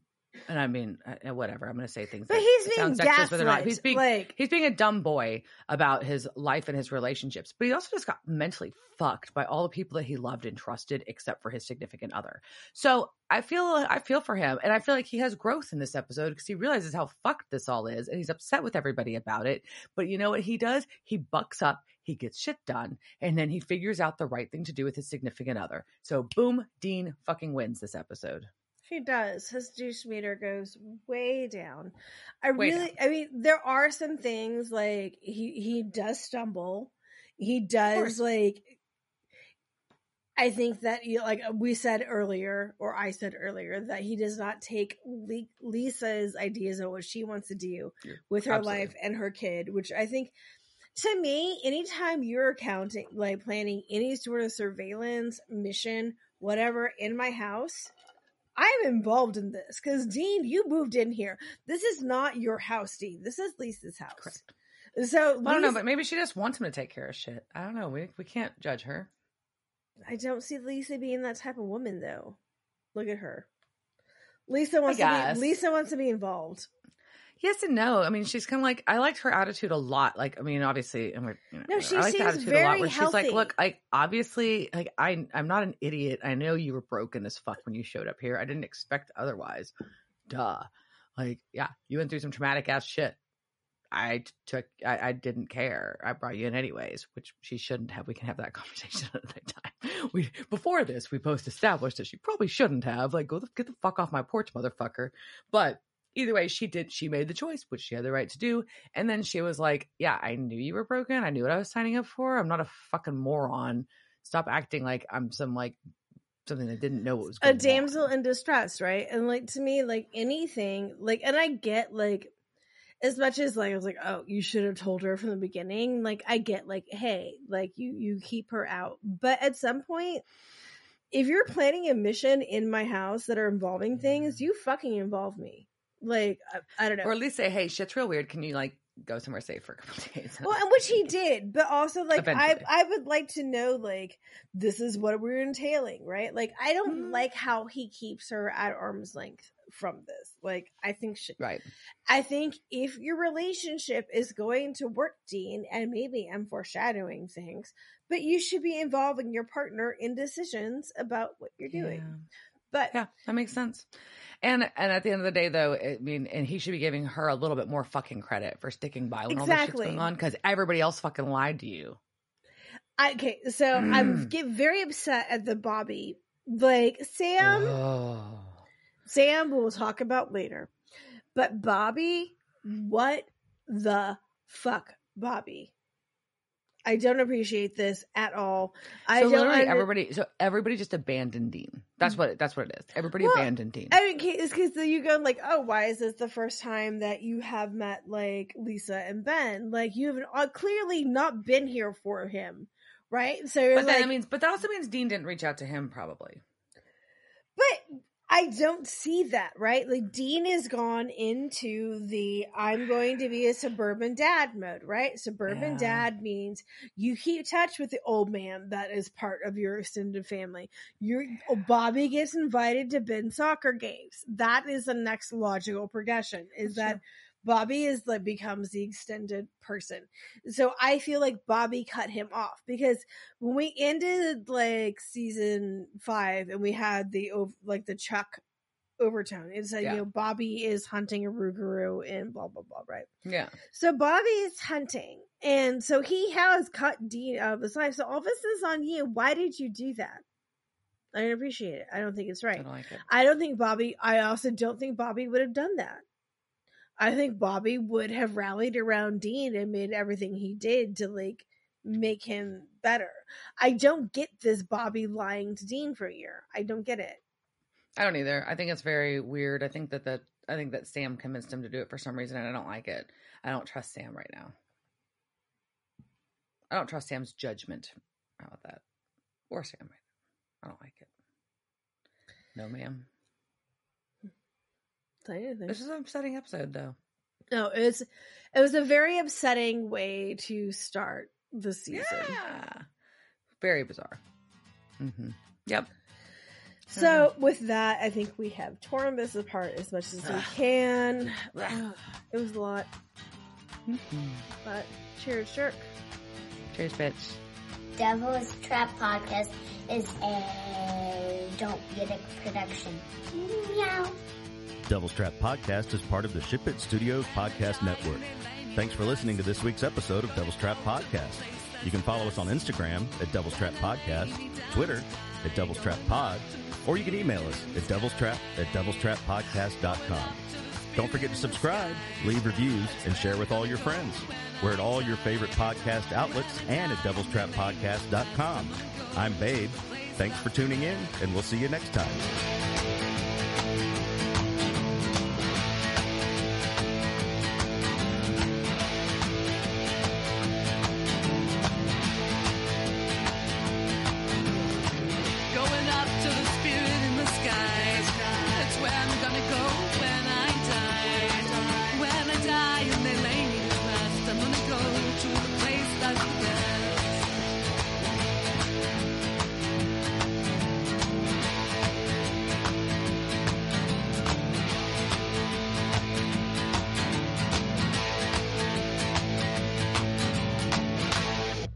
And I mean, uh, whatever. I'm going to say things. But that he's being sound sexist, but not. gaslit. He's being like he's being a dumb boy about his life and his relationships. But he also just got mentally fucked by all the people that he loved and trusted, except for his significant other. So I feel I feel for him, and I feel like he has growth in this episode because he realizes how fucked this all is, and he's upset with everybody about it. But you know what he does? He bucks up. He gets shit done, and then he figures out the right thing to do with his significant other. So boom, Dean fucking wins this episode. He does. His douche meter goes way down. I Way really, I mean, there are some things like he he does stumble. He does like. I think that you like we said earlier, or I said earlier, that he does not take Le- Lisa's ideas of what she wants to do Yeah, with her absolutely. life and her kid, which I think to me, anytime you're accounting, like planning any sort of surveillance mission, whatever, in my house, I'm involved in this because Dean, you moved in here. This is not your house, Dean. This is Lisa's house. Correct. So I don't know, but maybe she just wants him to take care of shit. I don't know. We we can't judge her. I don't see Lisa being that type of woman, though. Look at her. Lisa wants to be. Lisa wants to be involved. Yes and no. I mean, she's kind of like I liked her attitude a lot. Like, I mean, obviously, and we're, you know, No, she I like the attitude a lot where she's like, "Look, I obviously, like, I, I'm not an idiot. I know you were broken as fuck when you showed up here. I didn't expect otherwise. Duh. Like, yeah, you went through some traumatic ass shit. I took, I, I didn't care. I brought you in anyways, which she shouldn't have. We can have that [LAUGHS] conversation another time. We before this, we both established that she probably shouldn't have. Like, go the, get the fuck off my porch, motherfucker. But either way, she did. She made the choice, which she had the right to do. And then she was like, "Yeah, I knew you were broken. I knew what I was signing up for. I'm not a fucking moron. Stop acting like I'm some like something that didn't know what was a damsel on." in distress, right? And like to me, like anything, like, and I get like, as much as like I was like, oh, you should have told her from the beginning. Like, I get like, hey, like you you keep her out, but at some point. If you're planning a mission in my house that are involving things, mm. you fucking involve me. Like I, I don't know. or at least say, "Hey, shit's real weird. Can you like go somewhere safe for a couple [LAUGHS] days?" well, and which he [LAUGHS] did, but also like I Eventually. I would like to know like this is what we're entailing, right? Like I don't Mhm. like how he keeps her at arm's length from this. Like I think she, right. I think if your relationship is going to work, Dean, and maybe I'm foreshadowing things, but you should be involving your partner in decisions about what you're doing. Yeah. But Yeah, that makes sense. And and at the end of the day, though, I mean, and he should be giving her a little bit more fucking credit for sticking by when all this shit's Exactly. going on because everybody else fucking lied to you. I, okay, so I'm Mm. get very upset at the Bobby. Like Sam, oh. Sam we'll talk about later. But Bobby, what the fuck, Bobby? I don't appreciate this at all. I so don't literally under- everybody, so everybody just abandoned Dean. That's what that's what it is. Everybody Well, abandoned Dean. I mean, it's because you go like, oh, why is this the first time that you have met like Lisa and Ben? Like you have uh, clearly not been here for him, right? So but like, that means, but that also means Dean didn't reach out to him, probably. I don't see that, right? Like Dean has gone into the I'm going to be a suburban dad mode, right? Suburban Yeah. dad means you keep touch with the old man that is part of your extended family. Your oh, Bobby gets invited to Ben soccer games. That is the next logical progression. Is That's that Bobby is like becomes the extended person. So I feel like Bobby cut him off because when we ended like season five and we had the like the Chuck overtone, it said Yeah. you know Bobby is hunting a Rougarou and blah blah blah, right? Yeah. So Bobby is hunting, and so he has cut Dean out of his life. So all this is on you. Why did you do that? I don't appreciate it. I don't think it's right. I don't like it. I don't think Bobby. I also don't think Bobby would have done that. I think Bobby would have rallied around Dean and made everything he did to like make him better. I don't get this Bobby lying to Dean for a year. I don't get it. I don't either. I think it's very weird. I think that that I think that Sam convinced him to do it for some reason, and I don't like it. I don't trust Sam right now. I don't trust Sam's judgment. About that? Or Sam. I don't like it. No, ma'am. Tell you anything. This is an upsetting episode, though. No, it's it was a very upsetting way to start the season. Yeah. Very bizarre. hmm Yep. So with that, I think we have torn this apart as much as we Ugh. can. Ugh. Ugh, It was a lot, Mhm. but cheers, jerk. Cheers, bitch. Devil's Trap Podcast is a Don't Get It production. Meow. Devil's Trap Podcast is part of the Ship It Studios Podcast Network. Thanks for listening to this week's episode of Devil's Trap Podcast. You can follow us on Instagram at Devil's Trap Podcast, Twitter at Devil's Trap Pod, or you can email us at Devil's Trap at devilstrappodcast.com. Don't forget to subscribe, leave reviews, and share with all your friends. We're at all your favorite podcast outlets and at devilstrappodcast.com. I'm Babe. Thanks for tuning in, and we'll see you next time.